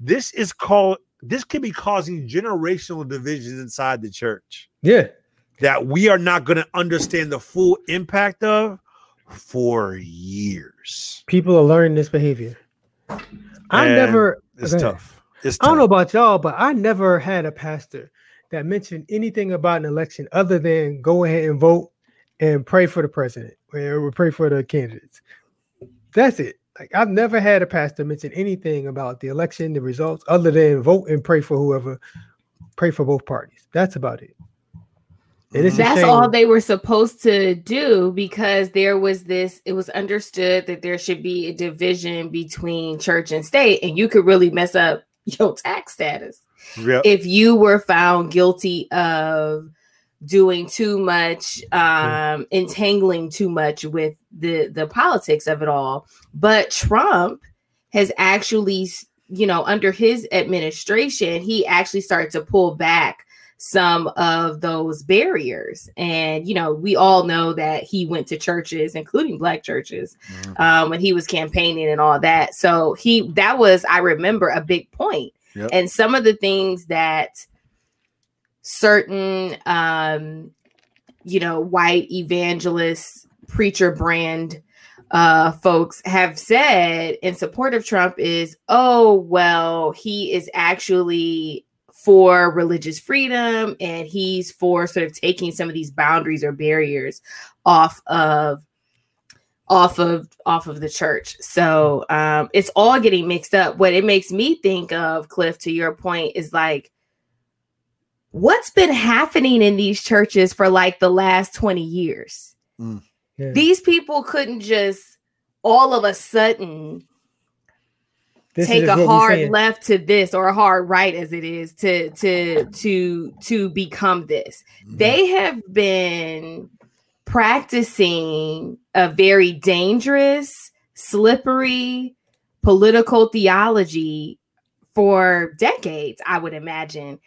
This is called this could be causing generational divisions inside the church. Yeah. That we are not going to understand the full impact of for years. People are learning this behavior. I and never it's tough. It's tough. I don't know about y'all, but I never had a pastor that mentioned anything about an election other than go ahead and vote and pray for the president or pray for the candidates. That's it. Like I've never had a pastor mention anything about the election, the results, other than vote and pray for whoever, pray for both parties. That's about it. That's all they were supposed to do because there was this, it was understood that there should be a division between church and state, and you could really mess up your tax status yep. if you were found guilty of doing too much um entangling too much with the the politics of it all. But trump has actually you know under his administration he actually started to pull back some of those barriers. And you know we all know that he went to churches including black churches mm-hmm. um, when he was campaigning and all that. So he that was i remember a big point. Yep. and some of the things that certain um you know white evangelist preacher brand uh folks have said in support of Trump is oh well he is actually for religious freedom and he's for sort of taking some of these boundaries or barriers off of off of off of the church. So um it's all getting mixed up. What it makes me think of cliff to your point is like what's been happening in these churches for like the last 20 years? Mm. Yeah. These people couldn't just all of a sudden this take a hard left to this or a hard right as it is to to to to become this. Mm-hmm. They have been practicing a very dangerous, slippery political theology for decades, I would imagine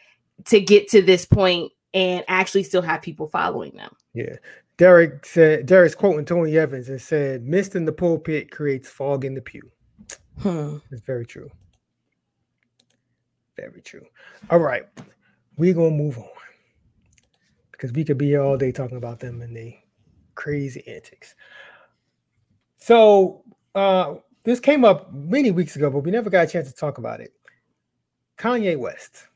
to get to this point and actually still have people following them. Yeah. Derek said Derek's quoting Tony Evans and said, Mist in the pulpit creates fog in the pew. Hmm. It's very true. Very true. All right. We're gonna move on. Because we could be here all day talking about them and they crazy antics. So uh this came up many weeks ago, but we never got a chance to talk about it. Kanye West.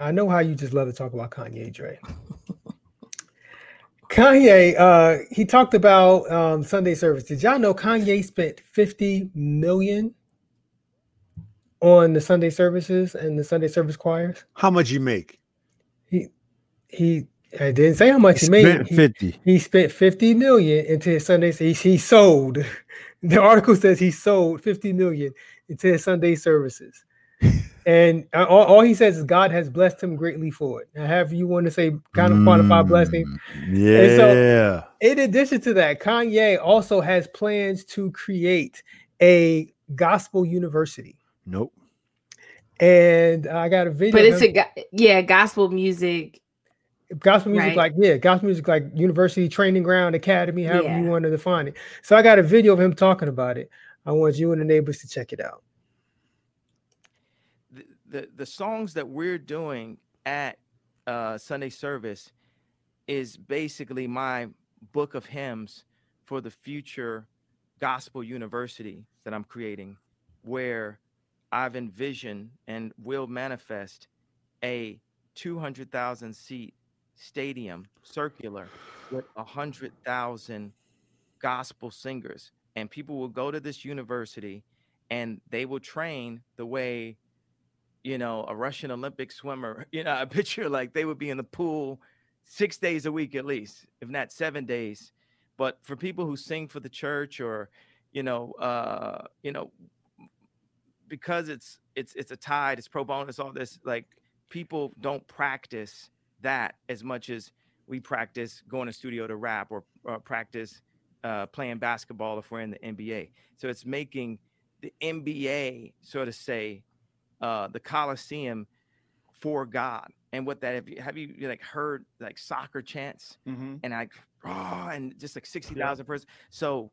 I know how you just love to talk about Kanye, Dre. Kanye, uh, he talked about um, Sunday service. Did y'all know Kanye spent 50 million on the Sunday services and the Sunday service choirs? How much you make? He he I didn't say how much he, he made. 50. He, he, spent 50 million into his Sunday. He, he sold. The article says he sold 50 million into his Sunday services. And uh, all, all, he says is God has blessed him greatly for it. Now, however you want to say, kind of quantify mm, blessing. Yeah. So, in addition to that, Kanye also has plans to create a gospel university. Nope. And I got a video. But it's a yeah, gospel music. Gospel music, right. like yeah, gospel music, like university training ground, academy, however yeah. you want to define it. So I got a video of him talking about it. I want you and the neighbors to check it out. The the, songs that we're doing at uh, Sunday service is basically my book of hymns for the future gospel university that I'm creating, where I've envisioned and will manifest a 200,000 seat stadium circular with 100,000 gospel singers. And people will go to this university and they will train the way, you know, a Russian Olympic swimmer, you know, I picture like they would be in the pool six days a week at least, if not seven days. But for people who sing for the church or, you know, uh, you know, because it's it's it's a tide, it's pro bonus, all this, like people don't practice that as much as we practice going to studio to rap or, or practice uh, playing basketball if we're in the NBA. So it's making the NBA sort of say uh, the Coliseum for God. And what that have you have you like heard like soccer chants mm-hmm. and like oh and just like sixty thousand yeah. person. So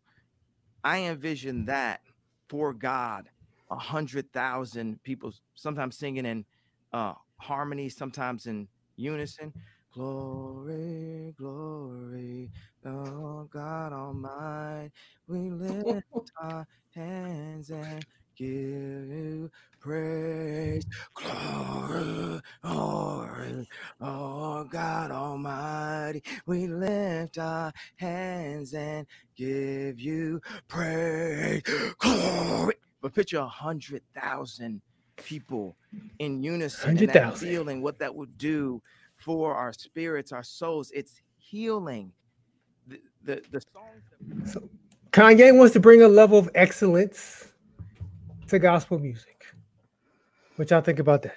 I envision that for God, a hundred thousand people sometimes singing in uh, harmony, sometimes in unison. Glory, glory, oh God Almighty, we lift our hands and give you praise. Glory, glory, oh God Almighty, we lift our hands and give you praise. Glory. But picture a hundred thousand people in unison and that feeling what that would do for our spirits, our souls. It's healing. The the, the songs. So Kanye wants to bring a level of excellence to gospel music. What y'all think about that?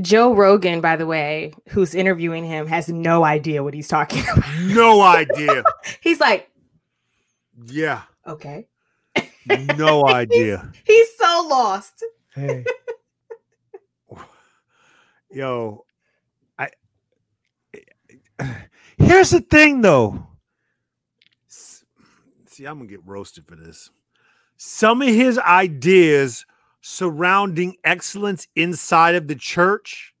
Joe Rogan, by the way, who's interviewing him, has no idea what he's talking about. No idea. he's like, Yeah. Okay. No idea. he's, he's so lost. Hey. Yo, I here's the thing though. See, I'm gonna get roasted for this. Some of his ideas surrounding excellence inside of the church,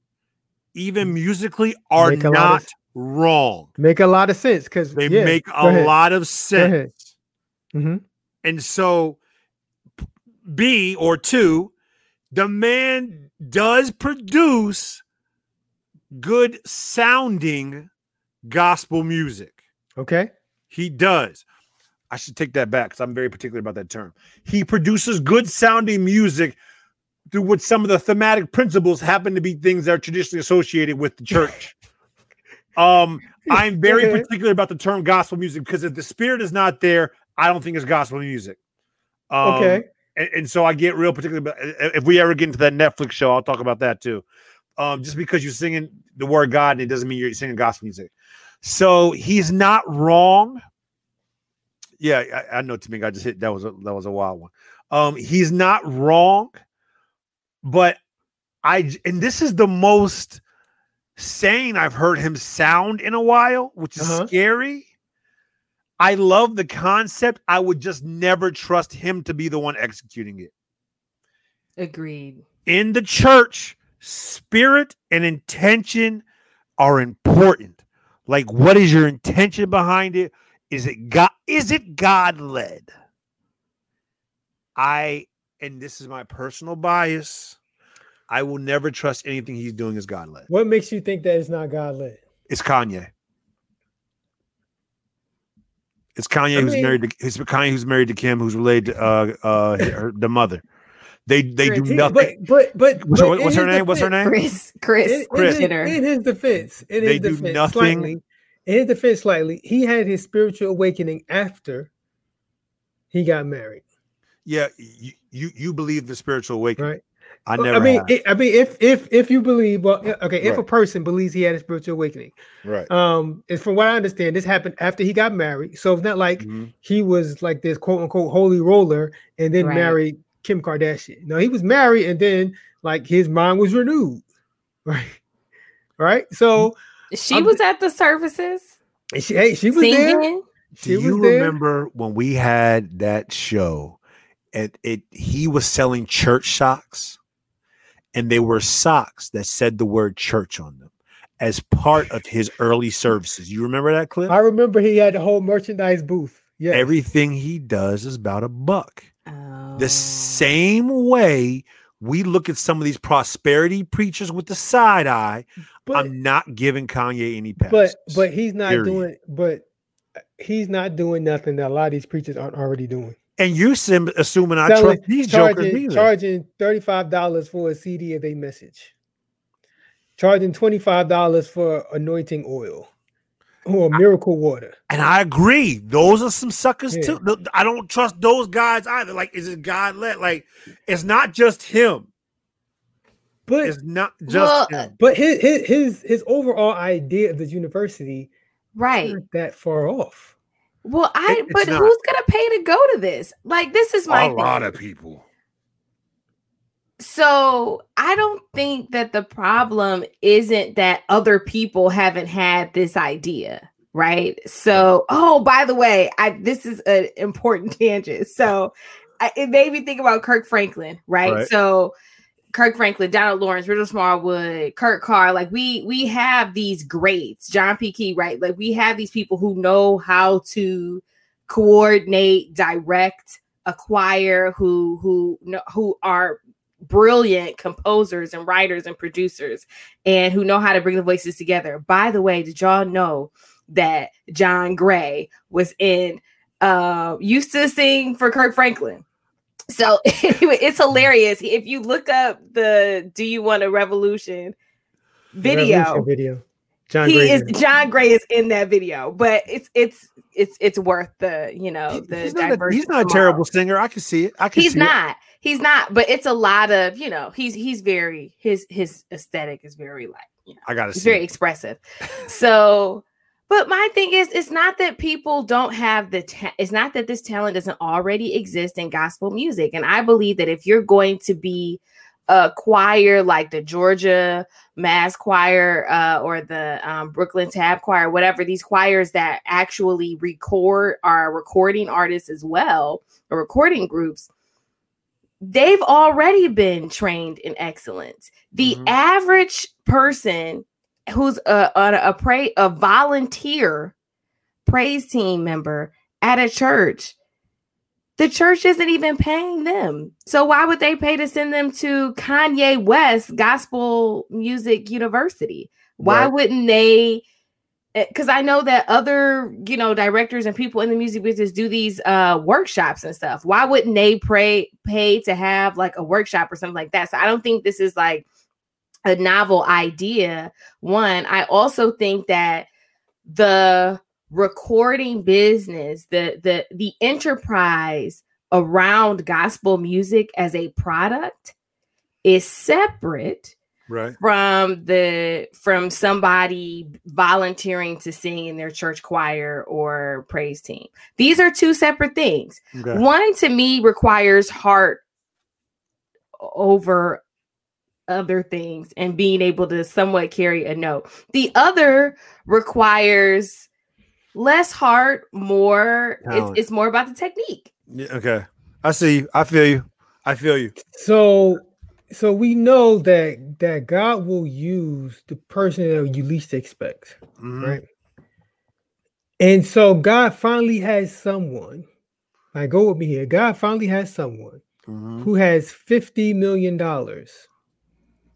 even musically, are not of, wrong. Make a lot of sense because they yeah, make a ahead. lot of sense. Mm-hmm. And so, B or two, the man does produce good sounding gospel music. Okay. He does. I should take that back because I'm very particular about that term. He produces good sounding music through which some of the thematic principles happen to be things that are traditionally associated with the church. um, I'm very particular about the term gospel music because if the spirit is not there, I don't think it's gospel music. Um, okay. And, and, so I get real particular. About, if we ever get into that Netflix show, I'll talk about that too. Um, just because you're singing the word God, and it doesn't mean you're singing gospel music. So he's not wrong yeah, I, I know Timmy. I just hit that was a that was a wild one. Um, he's not wrong, but I and this is the most sane I've heard him sound in a while, which is uh-huh. scary. I love the concept. I would just never trust him to be the one executing it. Agreed. In the church, spirit and intention are important. Like, what is your intention behind it? Is it God? Is it God led? I and this is my personal bias. I will never trust anything he's doing as God led. What makes you think that it's not God led? It's Kanye. It's Kanye I who's mean, married to it's Kanye who's married to Kim, who's related to uh uh her, the mother. They they do nothing. But but, but, what's, her, what's her name? What's her name? Kris Kris in, Kris. In, in, his defense, in they his do nothing. Slightly, in his defense, slightly, he had his spiritual awakening after he got married. Yeah, you you, you believe the spiritual awakening, right? I never. I mean, have. it, I mean, if if if you believe, well, okay, if a person believes he had a spiritual awakening, Right. um, and from what I understand, this happened after he got married. So it's not like Mhm. he was like this quote unquote holy roller and then Right. married Kim Kardashian. No, he was married and then like his mind was renewed, right? Right. So She I'm- was at the services she, hey, she was there. She Do was you there. remember when we had that show and it he was selling church socks and they were socks that said the word church on them as part of his early services. You remember that clip? I remember he had the whole merchandise booth. Yeah. Everything he does is about a buck. Oh. The same way we look at some of these prosperity preachers with the side eye, but I'm not giving Kanye any pass. but but he's not Period. doing but uh, he's not doing nothing that a lot of these preachers aren't already doing. and you sim- assuming I Selling- trust these jokers charging either. charging $35 for a CD of a message. Charging $25 for anointing oil or miracle water. And I agree. Those are some suckers Yeah. too. I don't trust those guys either. Like, is it God led? Like, it's not just him. But It's not just Well, him. but his his his, his overall idea of the university right. not that far off. Well, I It- but not. who's gonna pay to go to this? Like, this is my A thing. lot of people. So I don't think that the problem isn't that other people haven't had this idea, right? So, oh, by the way, I this is an important tangent. So I, it made me think about Kirk Franklin, right? Right. So Kirk Franklin, Donald Lawrence, Richard Smallwood, Kurt Carr, like we we have these greats, John P. Kee, right? Like we have these people who know how to coordinate, direct, acquire, who who know, who are brilliant composers and writers and producers and who know how to bring the voices together. By the way, did y'all know that John Gray was in uh used to sing for Kirk Franklin? So anyway, it's hilarious. If you look up the Do You Want a Revolution video, Revolution video. John he Gray is. John Gray is in that video, but it's it's it's it's worth the you know the He's not, a, he's not a terrible singer. I can see it. I can He's see it. not. He's not. But it's a lot of you know. He's he's very his his aesthetic is very like you know. I gotta It's very it. expressive. So, but my thing is, it's not that people don't have the. Ta- it's not that this talent doesn't already exist in gospel music, and I believe that if you're going to be a choir like the Georgia Mass Choir uh, or the um, Brooklyn Tab Choir, whatever these choirs that actually record are recording artists as well, or recording groups. They've already been trained in excellence. The Mhm. average person who's a, a, a pray a volunteer praise team member at a church the church isn't even paying them so why would they pay to send them to kanye west gospel music university why Right. wouldn't they because i know that other you know directors and people in the music business do these uh workshops and stuff why wouldn't they pray pay to have like a workshop or something like that so i don't think this is like a novel idea. One, I also think that the recording business, the the the enterprise around gospel music as a product is separate Right. from the from somebody volunteering to sing in their church choir or praise team. These are two separate things. Okay. One to me requires heart over other things and being able to somewhat carry a note. The other requires less heart, more it's, it's more about the technique. Yeah, okay. I see you. I feel you. I feel you. So so we know that that God will use the person that you least expect, Mhm. right? And so God finally has someone. Like go with me here. God finally has someone Mhm. who has 50 million dollars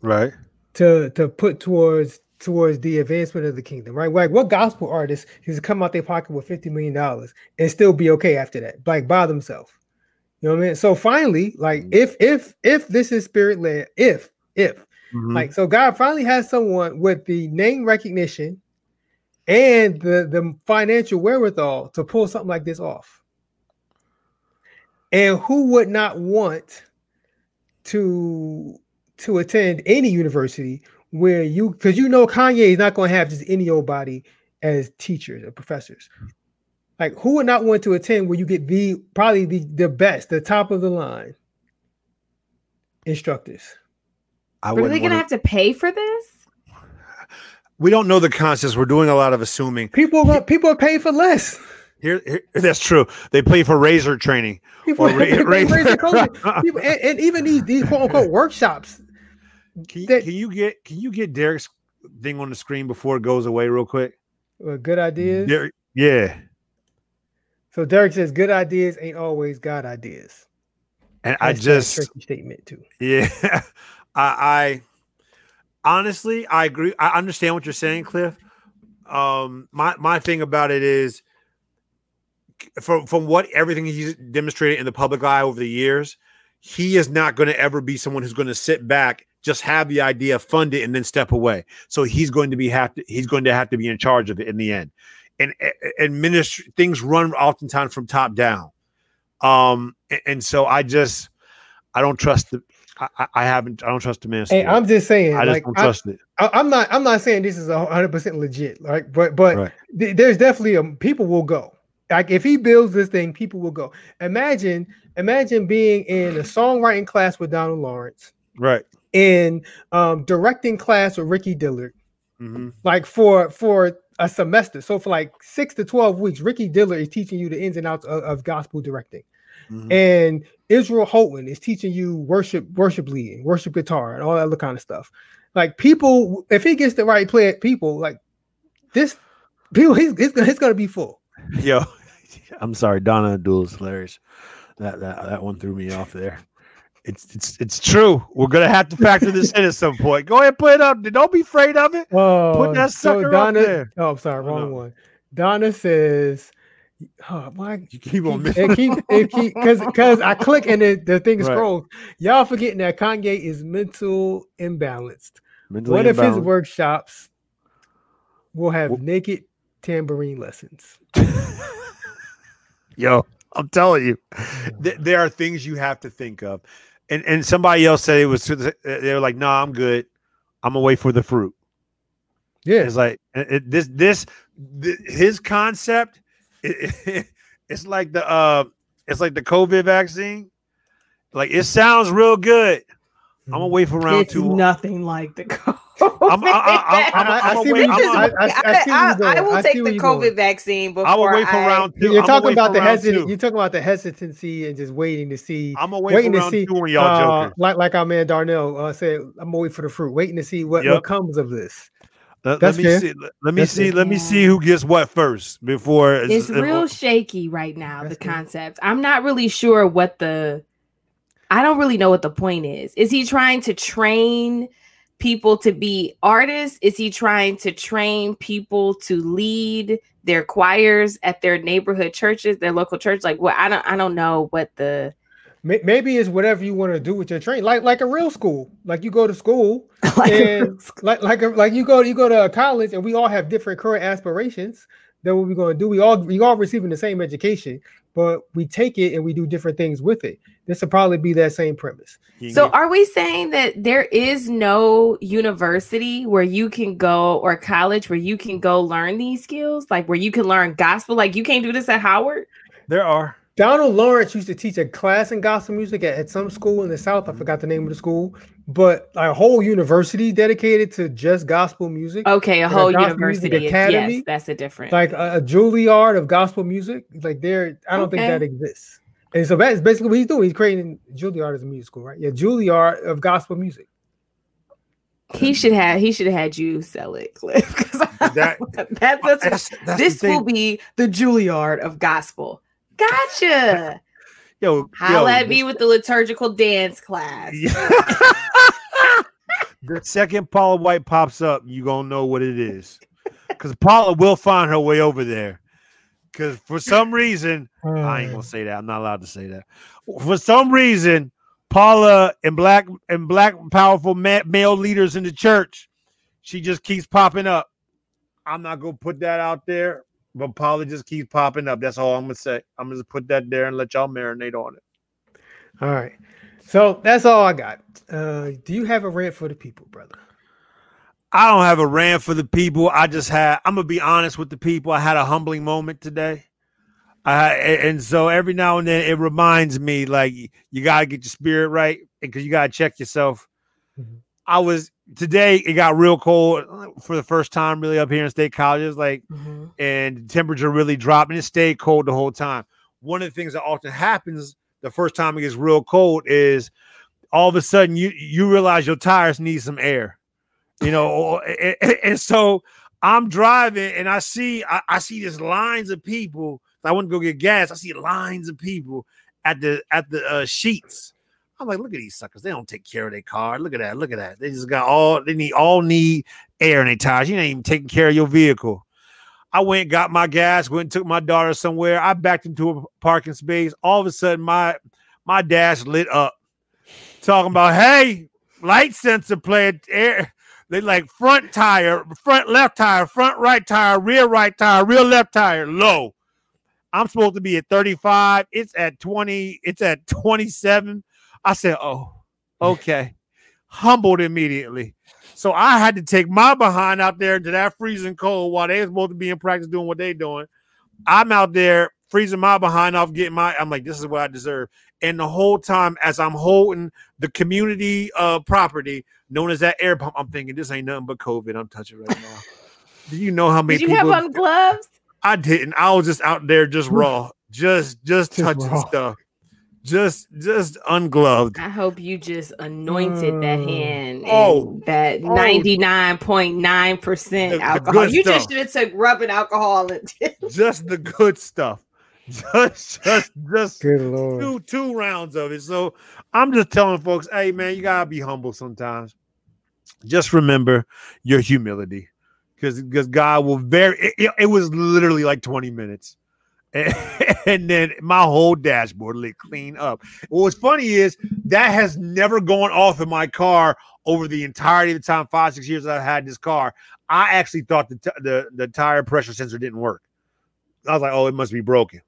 Right. to to put towards towards the advancement of the kingdom, right? Like what gospel artist is to come out their pocket with 50 million dollars and still be okay after that, like by themselves. You know what I mean? So finally, like if if if this is spirit led, if if Mhm. like so God finally has someone with the name recognition and the the financial wherewithal to pull something like this off. And who would not want to to attend any university where you because you know Kanye is not going to have just any old body as teachers or professors. Like who would not want to attend where you get the probably the, the best, the top of the line instructors? I Are they gonna have to pay for this? We don't know the concepts. We're doing a lot of assuming. People are, people are paying for less. Here, here, that's true. They pay for razor training. People, ra- razor people and, and, even these these quote unquote workshops. Can, that, can you get can you get Derek's thing on the screen before it goes away real quick? Good ideas. Derek, yeah. So Derek says, "Good ideas ain't always God ideas." And That's I just statement too. Yeah, I, I honestly I agree. I understand what you're saying, Cliff. Um, my my thing about it is from from what everything he's demonstrated in the public eye over the years, he is not going to ever be someone who's going to sit back, just have the idea, fund it, and then step away. So he's going to be have to he's going to have to be in charge of it in the end. And and administer things run oftentimes from top down. Um, and, and so I just I don't trust the I, I, haven't. I don't trust the man. Hey, I'm just saying. I just like, don't trust I, it. I, am not. I'm not saying this is 100 percent legit. Like, but but right. th- there's definitely a people will go. Like if he builds this thing, people will go. Imagine, imagine being in a songwriting class with Donald Lawrence, right? In um, directing class with Ricky Dillard, mm-hmm. like for for a semester. So for like six to twelve weeks, Ricky Dillard is teaching you the ins and outs of, of gospel directing, mm-hmm. and Israel Houghton is teaching you worship, worship leading, worship guitar, and all that other kind of stuff. Like people, if he gets the right play, at people like this, people, he's, he's, he's gonna be full. Yo, I'm sorry, Donna Abdul is hilarious. That that that one threw me off there. It's it's it's true. We're gonna have to factor this in at some point. Go ahead, put it up. Don't be afraid of it. Oh, put that sucker so Donna, up there. Oh, I'm sorry, wrong one. Donna says, "Oh, why you keep on it keep it keep because because I click and it, the thing right. scrolls. Y'all forgetting that Kanye is mental imbalanced. Mentally One imbalanced. of his workshops will have well, naked tambourine lessons." Yo, I'm telling you, th- there are things you have to think of. And and somebody else said it was they were like, "No, nah, I'm good. I'm gonna wait for the fruit." Yeah, it's like it, this this th- his concept. It, it, it's like the uh, it's like the COVID vaccine. Like it sounds real good. I'm gonna wait for round it's two. Nothing like the COVID. I'm, I, I, I, will take the COVID vaccine before I will wait for round two. You're talking about the hesitancy. You're talking about the hesitancy and just waiting to see. I'm gonna wait waiting for round to see, two when y'all uh, joking. Like like our man Darnell uh, said, I'm gonna wait for the fruit, waiting to see what, yep. what comes of this. Let, let me fair. see. Let me That's see. Fair. Let me see who gets what first before it's, it's real shaky right now. That's the fair. concept. I'm not really sure what the I don't really know what the point is. Is he trying to train people to be artists? Is he trying to train people to lead their choirs at their neighborhood churches, their local church? Like what I don't I don't know what the maybe it's whatever you want to do with your training, like like a real school. Like you go to school like and like like a, like you go you go to college, and we all have different current aspirations. Then what we're going to do? We all we all receiving the same education, but we take it and we do different things with it. This will probably be that same premise. So, are we saying that there is no university where you can go or college where you can go learn these skills, like where you can learn gospel? Like you can't do this at Howard. There are. Donald Lawrence used to teach a class in gospel music at, at some school in the South. I forgot the name of the school, but a whole university dedicated to just gospel music. Okay, a whole a university academy. Yes, that's a different. Like a, a Juilliard of gospel music. Like there, I don't okay. think that exists. And so that's basically what he's doing. He's creating Juilliard as a music school, right? Yeah, Juilliard of gospel music. He should have. He should have had you sell it, Cliff. That, that, that's, that's, that's this will be the Juilliard of gospel. Gotcha. Yo, holla at me with the liturgical dance class. the second Paula White pops up, you gonna know what it is. Because Paula will find her way over there. Because for some reason, I ain't gonna say that. I'm not allowed to say that. For some reason, Paula and black and black powerful ma- male leaders in the church, she just keeps popping up. I'm not gonna put that out there, but Paula just keeps popping up. That's all I'm gonna say. I'm gonna put that there and let y'all marinate on it. All right. So that's all I got. Uh, do you have a rant for the people, brother? I don't have a rant for the people. I just had. I'm gonna be honest with the people. I had a humbling moment today. I and so every now and then it reminds me like you gotta get your spirit right because you gotta check yourself. Mm-hmm. I was today. It got real cold for the first time, really up here in state colleges. Like, mm-hmm. and temperature really dropped, and it stayed cold the whole time. One of the things that often happens the first time it gets real cold is all of a sudden you you realize your tires need some air, you know, and, and so I'm driving and I see I, I see these lines of people. I want to go get gas. I see lines of people at the at the uh, Sheetz. I'm like, look at these suckers. They don't take care of their car. Look at that. Look at that. They just got all they need. All need air in their tires. You ain't even taking care of your vehicle. I went, got my gas, went and took my daughter somewhere. I backed into a parking space. All of a sudden, my my dash lit up, talking about, hey, light sensor playing air. They like front tire, front left tire, front right tire, rear right tire, rear left tire, low. I'm supposed to be at 35. It's at 20. It's at 27. I said, oh, okay. Humbled immediately. So I had to take my behind out there into that freezing cold while they was supposed to be in practice doing what they doing. I'm out there freezing my behind off, getting my. I'm like, this is what I deserve. And the whole time, as I'm holding the community uh property known as that air pump, I'm thinking this ain't nothing but COVID. I'm touching right now. Do you know how many? Did you people, have on gloves? I didn't. I was just out there, just raw, just just, just touching raw. stuff just just ungloved. I hope you just anointed uh, that hand. Oh, that oh. ninety nine point nine percent alcohol. You stuff. just should have took rubbing alcohol and just the good stuff. Just just just two two rounds of it. So I'm just telling folks, hey man, you gotta be humble sometimes. Just remember your humility, because because God will very. It, it was literally like 20 minutes and, then my whole dashboard lit clean up. What's funny is that has never gone off in my car over the entirety of the time, five six years I've had this car. I actually thought the t- the the tire pressure sensor didn't work. I was like, oh, it must be broken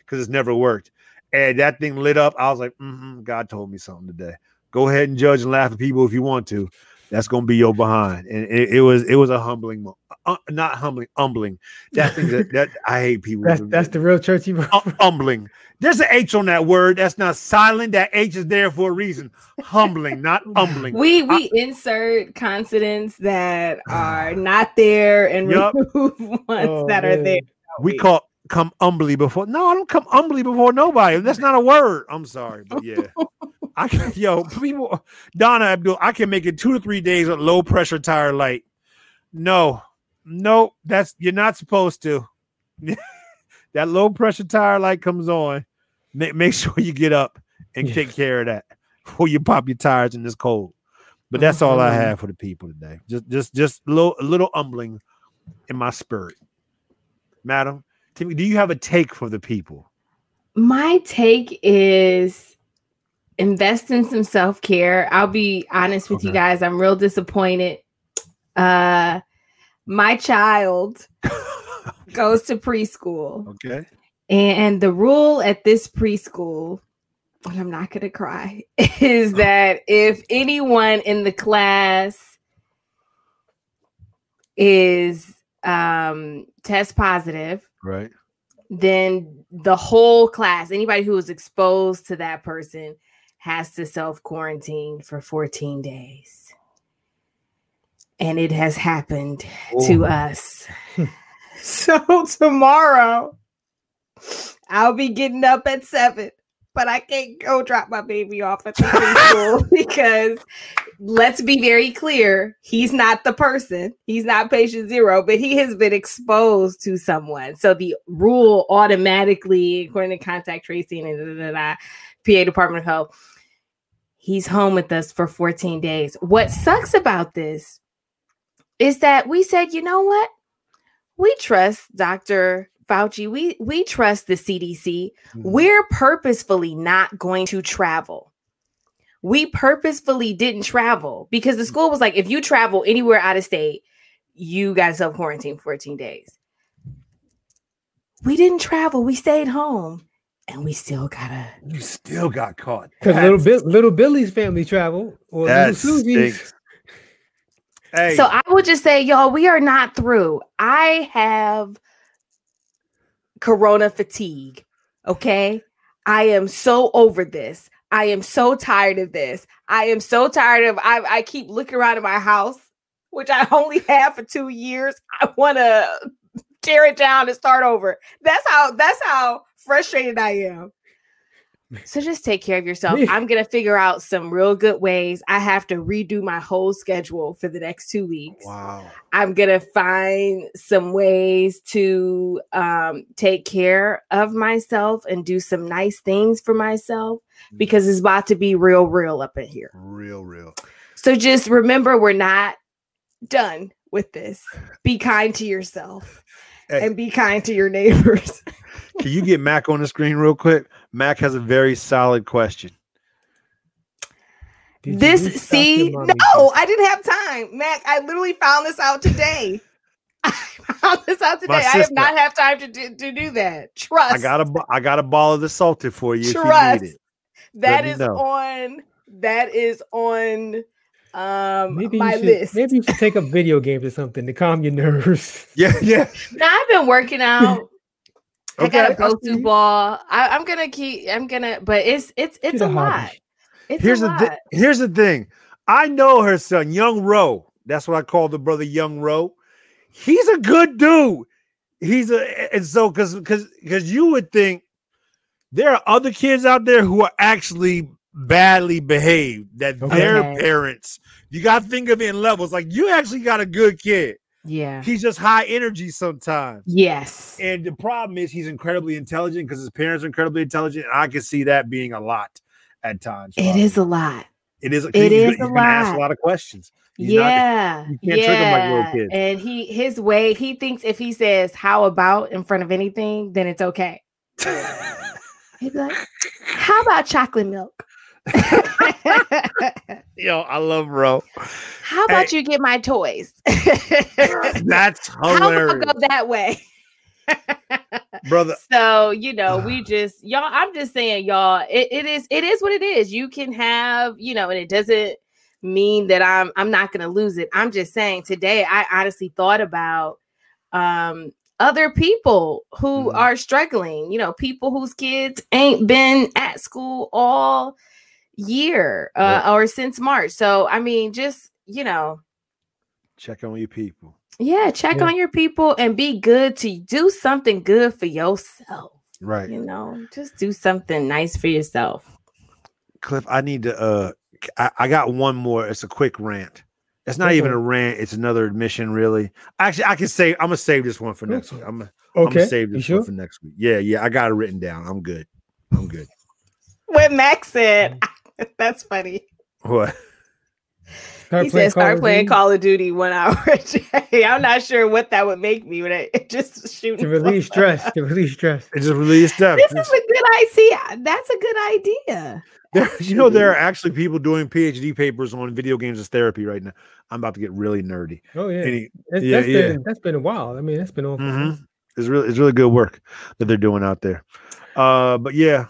because it's never worked. And that thing lit up. I was like, mm-hmm, God told me something today. Go ahead and judge and laugh at people if you want to that's gonna be your behind. And it, it was it was a humbling, moment. Uh, not humbling, humbling. That thing that, that I hate people. that's that's the real churchy humbling. There's an H on that word. That's not silent. That H is there for a reason. Humbling, not humbling. We we I, insert consonants that are not there and yep. remove ones oh, that man. are there. We call come humbly before. No, I don't come humbly before nobody. That's not a word. I'm sorry, but yeah. I can, yo, people, Donna Abdul, I can make it two to three days with low pressure tire light. No, no, that's you're not supposed to. that low pressure tire light comes on. Make, make sure you get up and yeah. take care of that before you pop your tires in this cold. But that's all I mm-hmm. have for the people today. Just, just, just a little, a little humbling in my spirit, madam. Timmy, do you have a take for the people? My take is invest in some self-care. I'll be honest with okay. you guys, I'm real disappointed. Uh my child goes to preschool. Okay. And the rule at this preschool, and I'm not going to cry, is oh. that if anyone in the class is um test positive, right? Then the whole class, anybody who was exposed to that person has to self quarantine for 14 days. And it has happened to us. so tomorrow, I'll be getting up at seven, but I can't go drop my baby off at the preschool because let's be very clear he's not the person, he's not patient zero, but he has been exposed to someone. So the rule automatically, according to contact tracing and da, da, da, PA Department of Health, He's home with us for 14 days. What sucks about this is that we said, you know what? We trust Dr. Fauci. We we trust the CDC. Mm-hmm. We're purposefully not going to travel. We purposefully didn't travel because the mm. school was like, if you travel anywhere out of state, you got self quarantine 14 days. We didn't travel. We stayed home. and we still gotta. You still got caught. Because little Bill, little Billy's family traveled or little That Susie's. stinks. Hey, So I will just say, y'all, we are not through. I have corona fatigue. Okay. I am so over this. I am so tired of this. I am so tired of I, I keep looking around at my house, which I only had for two years. I want to tear it down and start over. That's how that's how frustrated I am. So just take care of yourself. I'm gonna figure out some real good ways. I have to redo my whole schedule for the next two weeks. wow. I'm gonna find some ways to um, take care of myself and do some nice things for myself Mm. because it's about to be real, real up in here. Real, real. So just remember, we're not done with this. Be kind to yourself Hey. and be kind to your neighbors. Can you get Mac on the screen real quick? Mac has a very solid question. Did this restock see, no, I didn't have time, Mac. I literally found this out today. I found this out today. My I have not have time to do, to do that. Trust. I got a bo- I got a ball of the salted for you if you Trust. need it. That know. on. That is on. Um, Maybe my you should, list. maybe you should take up video games or something to calm your nerves. Yeah, yeah. No, I've been working out. I got a Okay, I go see to you. ball. I, I'm gonna keep. I'm gonna, but it's it's it's a lot. It's Here's a the lot. thi- here's the thing. I know her son, Young Roe. That's what I call the brother Young Roe. He's a good dude. He's a and so because because because you would think there are other kids out there who are actually badly behaved that their parents you got to think of it in levels like you actually got a good kid yeah. he's just high energy sometimes Yes. and the problem is he's incredibly intelligent because his parents are incredibly intelligent and i can see that being a lot at times It is a lot. it is. It is he's a gonna ask a lot. lot of questions. He's not- yeah. you can't trick 'em like little kids. And he his way he thinks if he says how about in front of anything, then it's okay. He'd be like, how about chocolate milk? Yo, I love bro. How about you get my toys? That's hilarious. How about go that way? brother. so you know we just y'all i'm just saying y'all it, it is it is what it is you can have you know and it doesn't mean that i'm i'm not gonna lose it i'm just saying today i honestly thought about um other people who Mhm. are struggling you know people whose kids ain't been at school all year uh, or since march so i mean just you know Check on your people. yeah check Yeah. on your people and be good to do something good for yourself Right, you know just do something nice for yourself Cliff. I need to. uh I, I got one more. It's a quick rant. It's not even a rant. It's another admission. Really. Actually, I can say. I'm gonna save this one for next week. I'm gonna, I'm Okay. gonna save you this sure? one for next week. Yeah, yeah. I got it written down. I'm good. I'm good. what max said that's funny What? Start he said start of playing Duty call of duty one hour a day i'm not sure what that would make me but it just shooting to release stress. To release stress. It just released them. this is a good idea that's a good idea There, you know, there are actually people doing PhD papers on video games as therapy right now. I'm about to get really nerdy. Oh yeah. Any, That's, yeah, that's yeah. been that's been a while. I mean, that's been on. for- Mhm. It's really, it's really good work that they're doing out there. Uh, but yeah.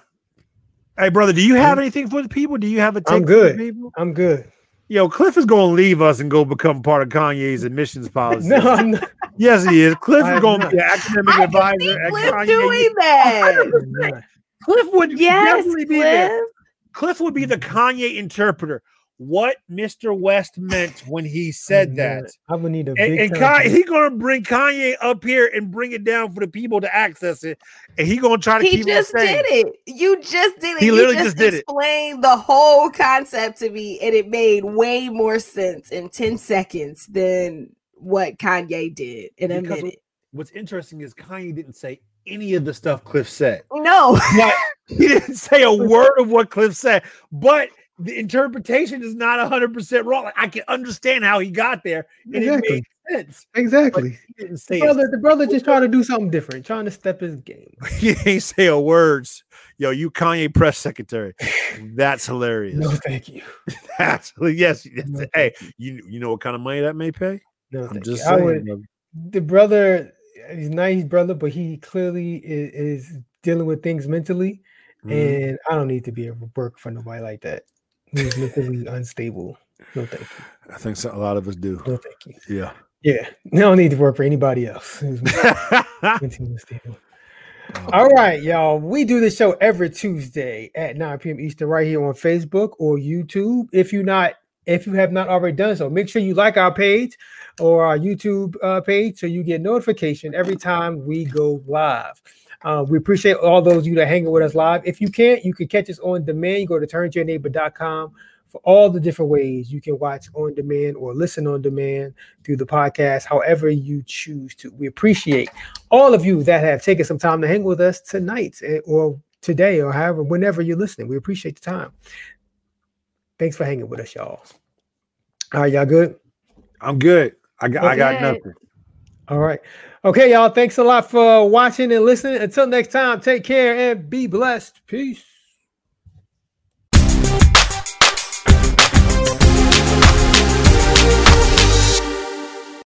Hey, brother, do you have anything for the people? Do you have a take I'm for good. the people? I'm good. Yo, Cliff is going to leave us and go become part of Kanye's admissions policy. No, I'm not. Yes, he is. Cliff I is going to not. be an academic I can advisor see at Cliff Kanye. doing that Cliff would yes definitely be there. Cliff. Cliff would be the Kanye interpreter. What Mr. West meant when he said I'm that. not. I would need a And, big and contract. Kanye, he gonna bring Kanye up here and bring it down for the people to access it, and he gonna try to he keep just it the same. did it. You just did it. He You literally just did it. Explained the whole concept to me, and it made way more sense in ten seconds than what Kanye did in a Because minute. What's interesting is Kanye didn't say any of the stuff Cliff said. No, But he didn't say a word of what Cliff said. But the interpretation is not 100% wrong. Like, I can understand how he got there, and Exactly. it made sense. Exactly. he didn't The say brother, the brother just trying to do something different, trying to step his game. he ain't say a words. Yo, you Kanye press secretary. That's hilarious. No, thank you. That's yes. yes. No, hey, you you know what kind of money that may pay? No, I'm just saying. would- brother. the brother, he's a nice brother, but he clearly is, is dealing with things mentally. mm-hmm. and I don't need to be able to work for nobody like that who's mentally unstable. No, thank you. I think so, a lot of us do. No, thank you. Yeah. Yeah. No need to work for anybody else mentally unstable. Oh, All right, y'all. We do this show every Tuesday at 9 p.m. Eastern, right here on Facebook or YouTube. If you're not, if you have not already done so, make sure you like our page or our YouTube uh, page so you get notification every time we go live. Uh, we appreciate all those of you that hanging with us live. If you can't, you can catch us on demand. You go to turntoyourneighbor.com for all the different ways you can watch on demand or listen on demand through the podcast, however you choose to. We appreciate all of you that have taken some time to hang with us tonight eh, or today or however, whenever you're listening. We appreciate the time. Thanks for hanging with us, y'all. All right, y'all good? I'm good. I got, I got nothing. All right. Okay, y'all. Thanks a lot for watching and listening. Until next time, take care and be blessed. Peace.